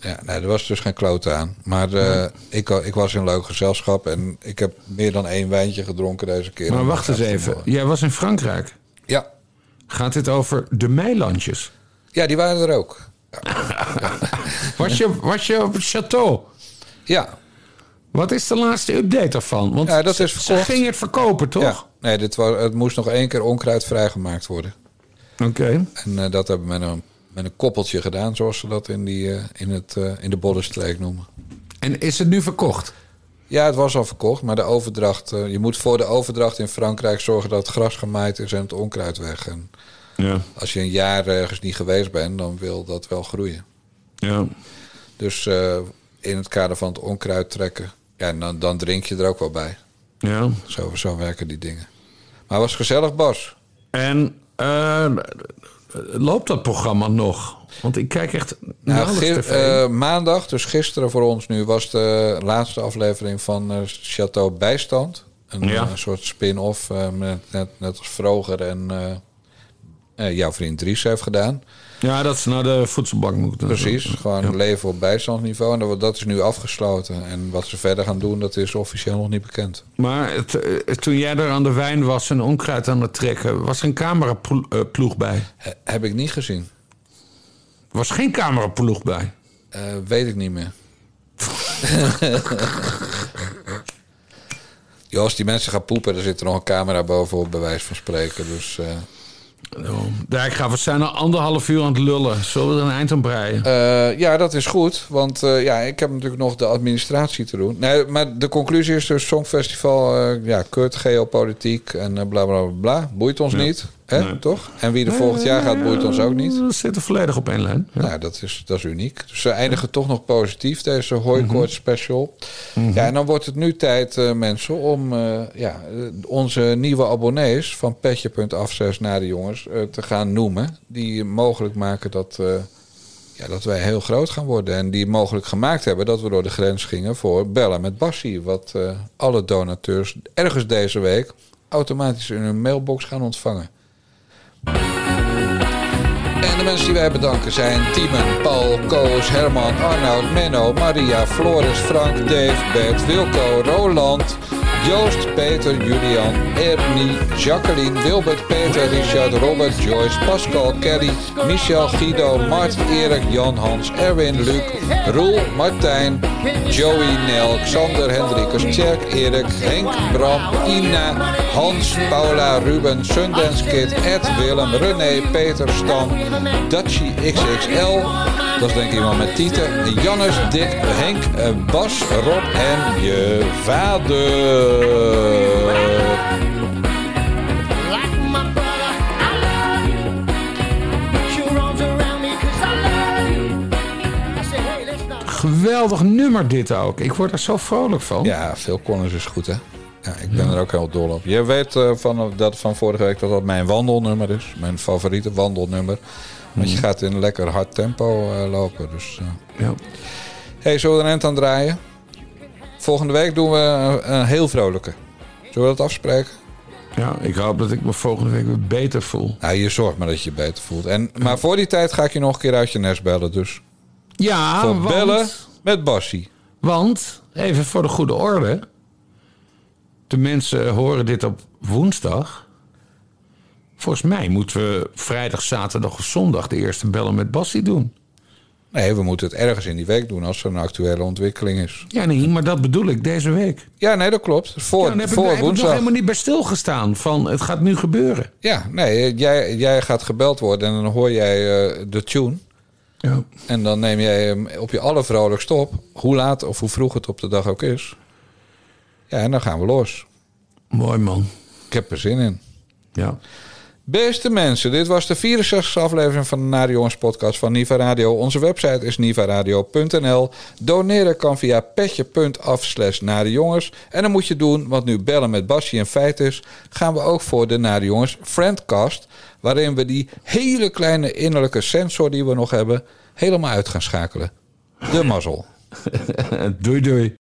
Ja, nee, er was dus geen klote aan. Maar eh, ik, wa- ik was in een leuk gezelschap en ik heb meer dan één wijntje gedronken deze keer. Maar wacht eens even. Jij was in Frankrijk. Ja. Gaat dit over de Meilandjes? Ja, die waren er ook. <laughs> Was je, was je op het château? Ja. Wat is de laatste update daarvan? Want Ja, dat ze, is ze gingen het verkopen, toch? Ja. Nee, dit was, het moest nog één keer onkruid vrijgemaakt worden. Oké. En eh, dat hebben we met een, met een koppeltje gedaan, zoals ze dat in, die, eh, in, het, eh, in de Bollenstreek noemen. En is het nu verkocht? Ja, het was al verkocht, maar de overdracht... eh, je moet voor de overdracht in Frankrijk zorgen dat het gras gemaaid is en het onkruid weg. En Ja. als je een jaar ergens niet geweest bent, dan wil dat wel groeien. Ja. Dus eh, in het kader van het onkruid trekken, ja, dan, dan drink je er ook wel bij. Ja. Zo, zo werken die dingen. Maar het was gezellig, Bas. En eh, loopt dat programma nog? Want ik kijk echt Nou, tv. eh, maandag, dus gisteren voor ons nu, was de laatste aflevering van eh Chateau Bijstand. Een, Ja. eh, soort spin-off, eh, met, net, net als Vroger en eh, eh, jouw vriend Dries heeft gedaan. Ja, dat ze naar de voedselbank moeten. Precies, gewoon leven op bijstandsniveau. En dat, dat is nu afgesloten. En wat ze verder gaan doen, dat is officieel nog niet bekend. Maar het, eh, toen jij er aan de wijn was en onkruid aan het trekken... was er een cameraploeg bij? He- heb ik niet gezien. Er was geen cameraploeg bij? Eh, weet ik niet meer. <laughs> Als die mensen gaan poepen, dan zit er nog een camera bovenop, bij wijze van spreken. Dus, eh, Ja, ik ga, we zijn al anderhalf uur aan het lullen. Zullen we er een eind aan breien? eh, ja, dat is goed. Want eh, ja, ik heb natuurlijk nog de administratie te doen. Nee, maar de conclusie is dus Songfestival, eh ja, kut, geopolitiek en bla bla bla. bla. Boeit ons Ja. niet, hè? Nee. toch? En wie er volgend jaar gaat, boeit ons ook niet. We zitten volledig op één lijn. Ja. Nou, dat is, dat is uniek. Dus ze eindigen toch nog positief, deze Hooikoort special. Ja, en dan wordt het nu tijd, eh, mensen, om eh, ja, eh, onze nieuwe abonnees van petje.af 6 naar de jongens eh, te gaan noemen. Die mogelijk maken dat, eh, ja, dat wij heel groot gaan worden. En die mogelijk gemaakt hebben dat we door de grens gingen voor bellen met Bassie. Wat eh, alle donateurs ergens deze week automatisch in hun mailbox gaan ontvangen. En de mensen die wij bedanken zijn Tiemen, Paul, Koos, Herman, Arnoud, Menno, Maria, Floris, Frank, Dave, Bert, Wilco, Roland, Joost, Peter, Julian, Ernie, Jacqueline, Wilbert, Peter, Richard, Robert, Joyce, Pascal, Kerry, Michel, Guido, Mart, Erik, Jan, Hans, Erwin, Luc, Roel, Martijn, Joey, Nel, Xander, Hendrikus, Tjerk, Erik, Henk, Bram, Ina, Hans, Paula, Ruben, Sundance Kid, Ed, Willem, René, Peter, Stan, Dutchie XXL. Dat is denk ik iemand met tieten. Jannes, Dick, Henk, eh, Bas, Rob en je vader. Geweldig nummer dit ook. Ik word er zo vrolijk van. Ja, Phil Collins is goed, hè? Ja, ik ben er ook heel dol op. Je weet uh, van, dat van vorige week dat dat mijn wandelnummer is. Mijn favoriete wandelnummer. Want je mm. gaat in een lekker hard tempo uh, lopen. Dus, uh. ja. hey, zullen we er een eind aan draaien? Volgende week doen we een, een heel vrolijke. Zullen we dat afspreken? Ja, ik hoop dat ik me volgende week weer beter voel. Ja, je zorgt maar dat je je beter voelt. En, maar voor die tijd ga ik je nog een keer uit je nest bellen. Dus ja, voor bellen met Bassie. Want, even voor de goede orde. De mensen horen dit op woensdag. Volgens mij moeten we vrijdag, zaterdag of zondag de eerste bellen met Bassie doen. Nee, we moeten het ergens in die week doen als er een actuele ontwikkeling is. Ja, nee, maar dat bedoel ik deze week. Ja, nee, dat klopt. Voor, ja, dan heb voor ik, heb ik nog helemaal niet bij stilgestaan van het gaat nu gebeuren. Ja, nee, jij, jij gaat gebeld worden en dan hoor jij uh, de tune. Ja. En dan neem jij hem op je allervrolijkst op. Hoe laat of hoe vroeg het op de dag ook is. Ja, en dan gaan we los. Mooi man. Ik heb er zin in. Ja. Beste mensen, dit was de 64e aflevering van de Nare Jongens podcast van Niva Radio. Onze website is nivaradio.nl. Doneren kan via petje.af slash Jongens. En dan moet je doen, want nu bellen met Basje een feit is... gaan we ook voor de Nare Jongens Friendcast... waarin we die hele kleine innerlijke sensor die we nog hebben... helemaal uit gaan schakelen. De mazzel. <laughs> doei doei.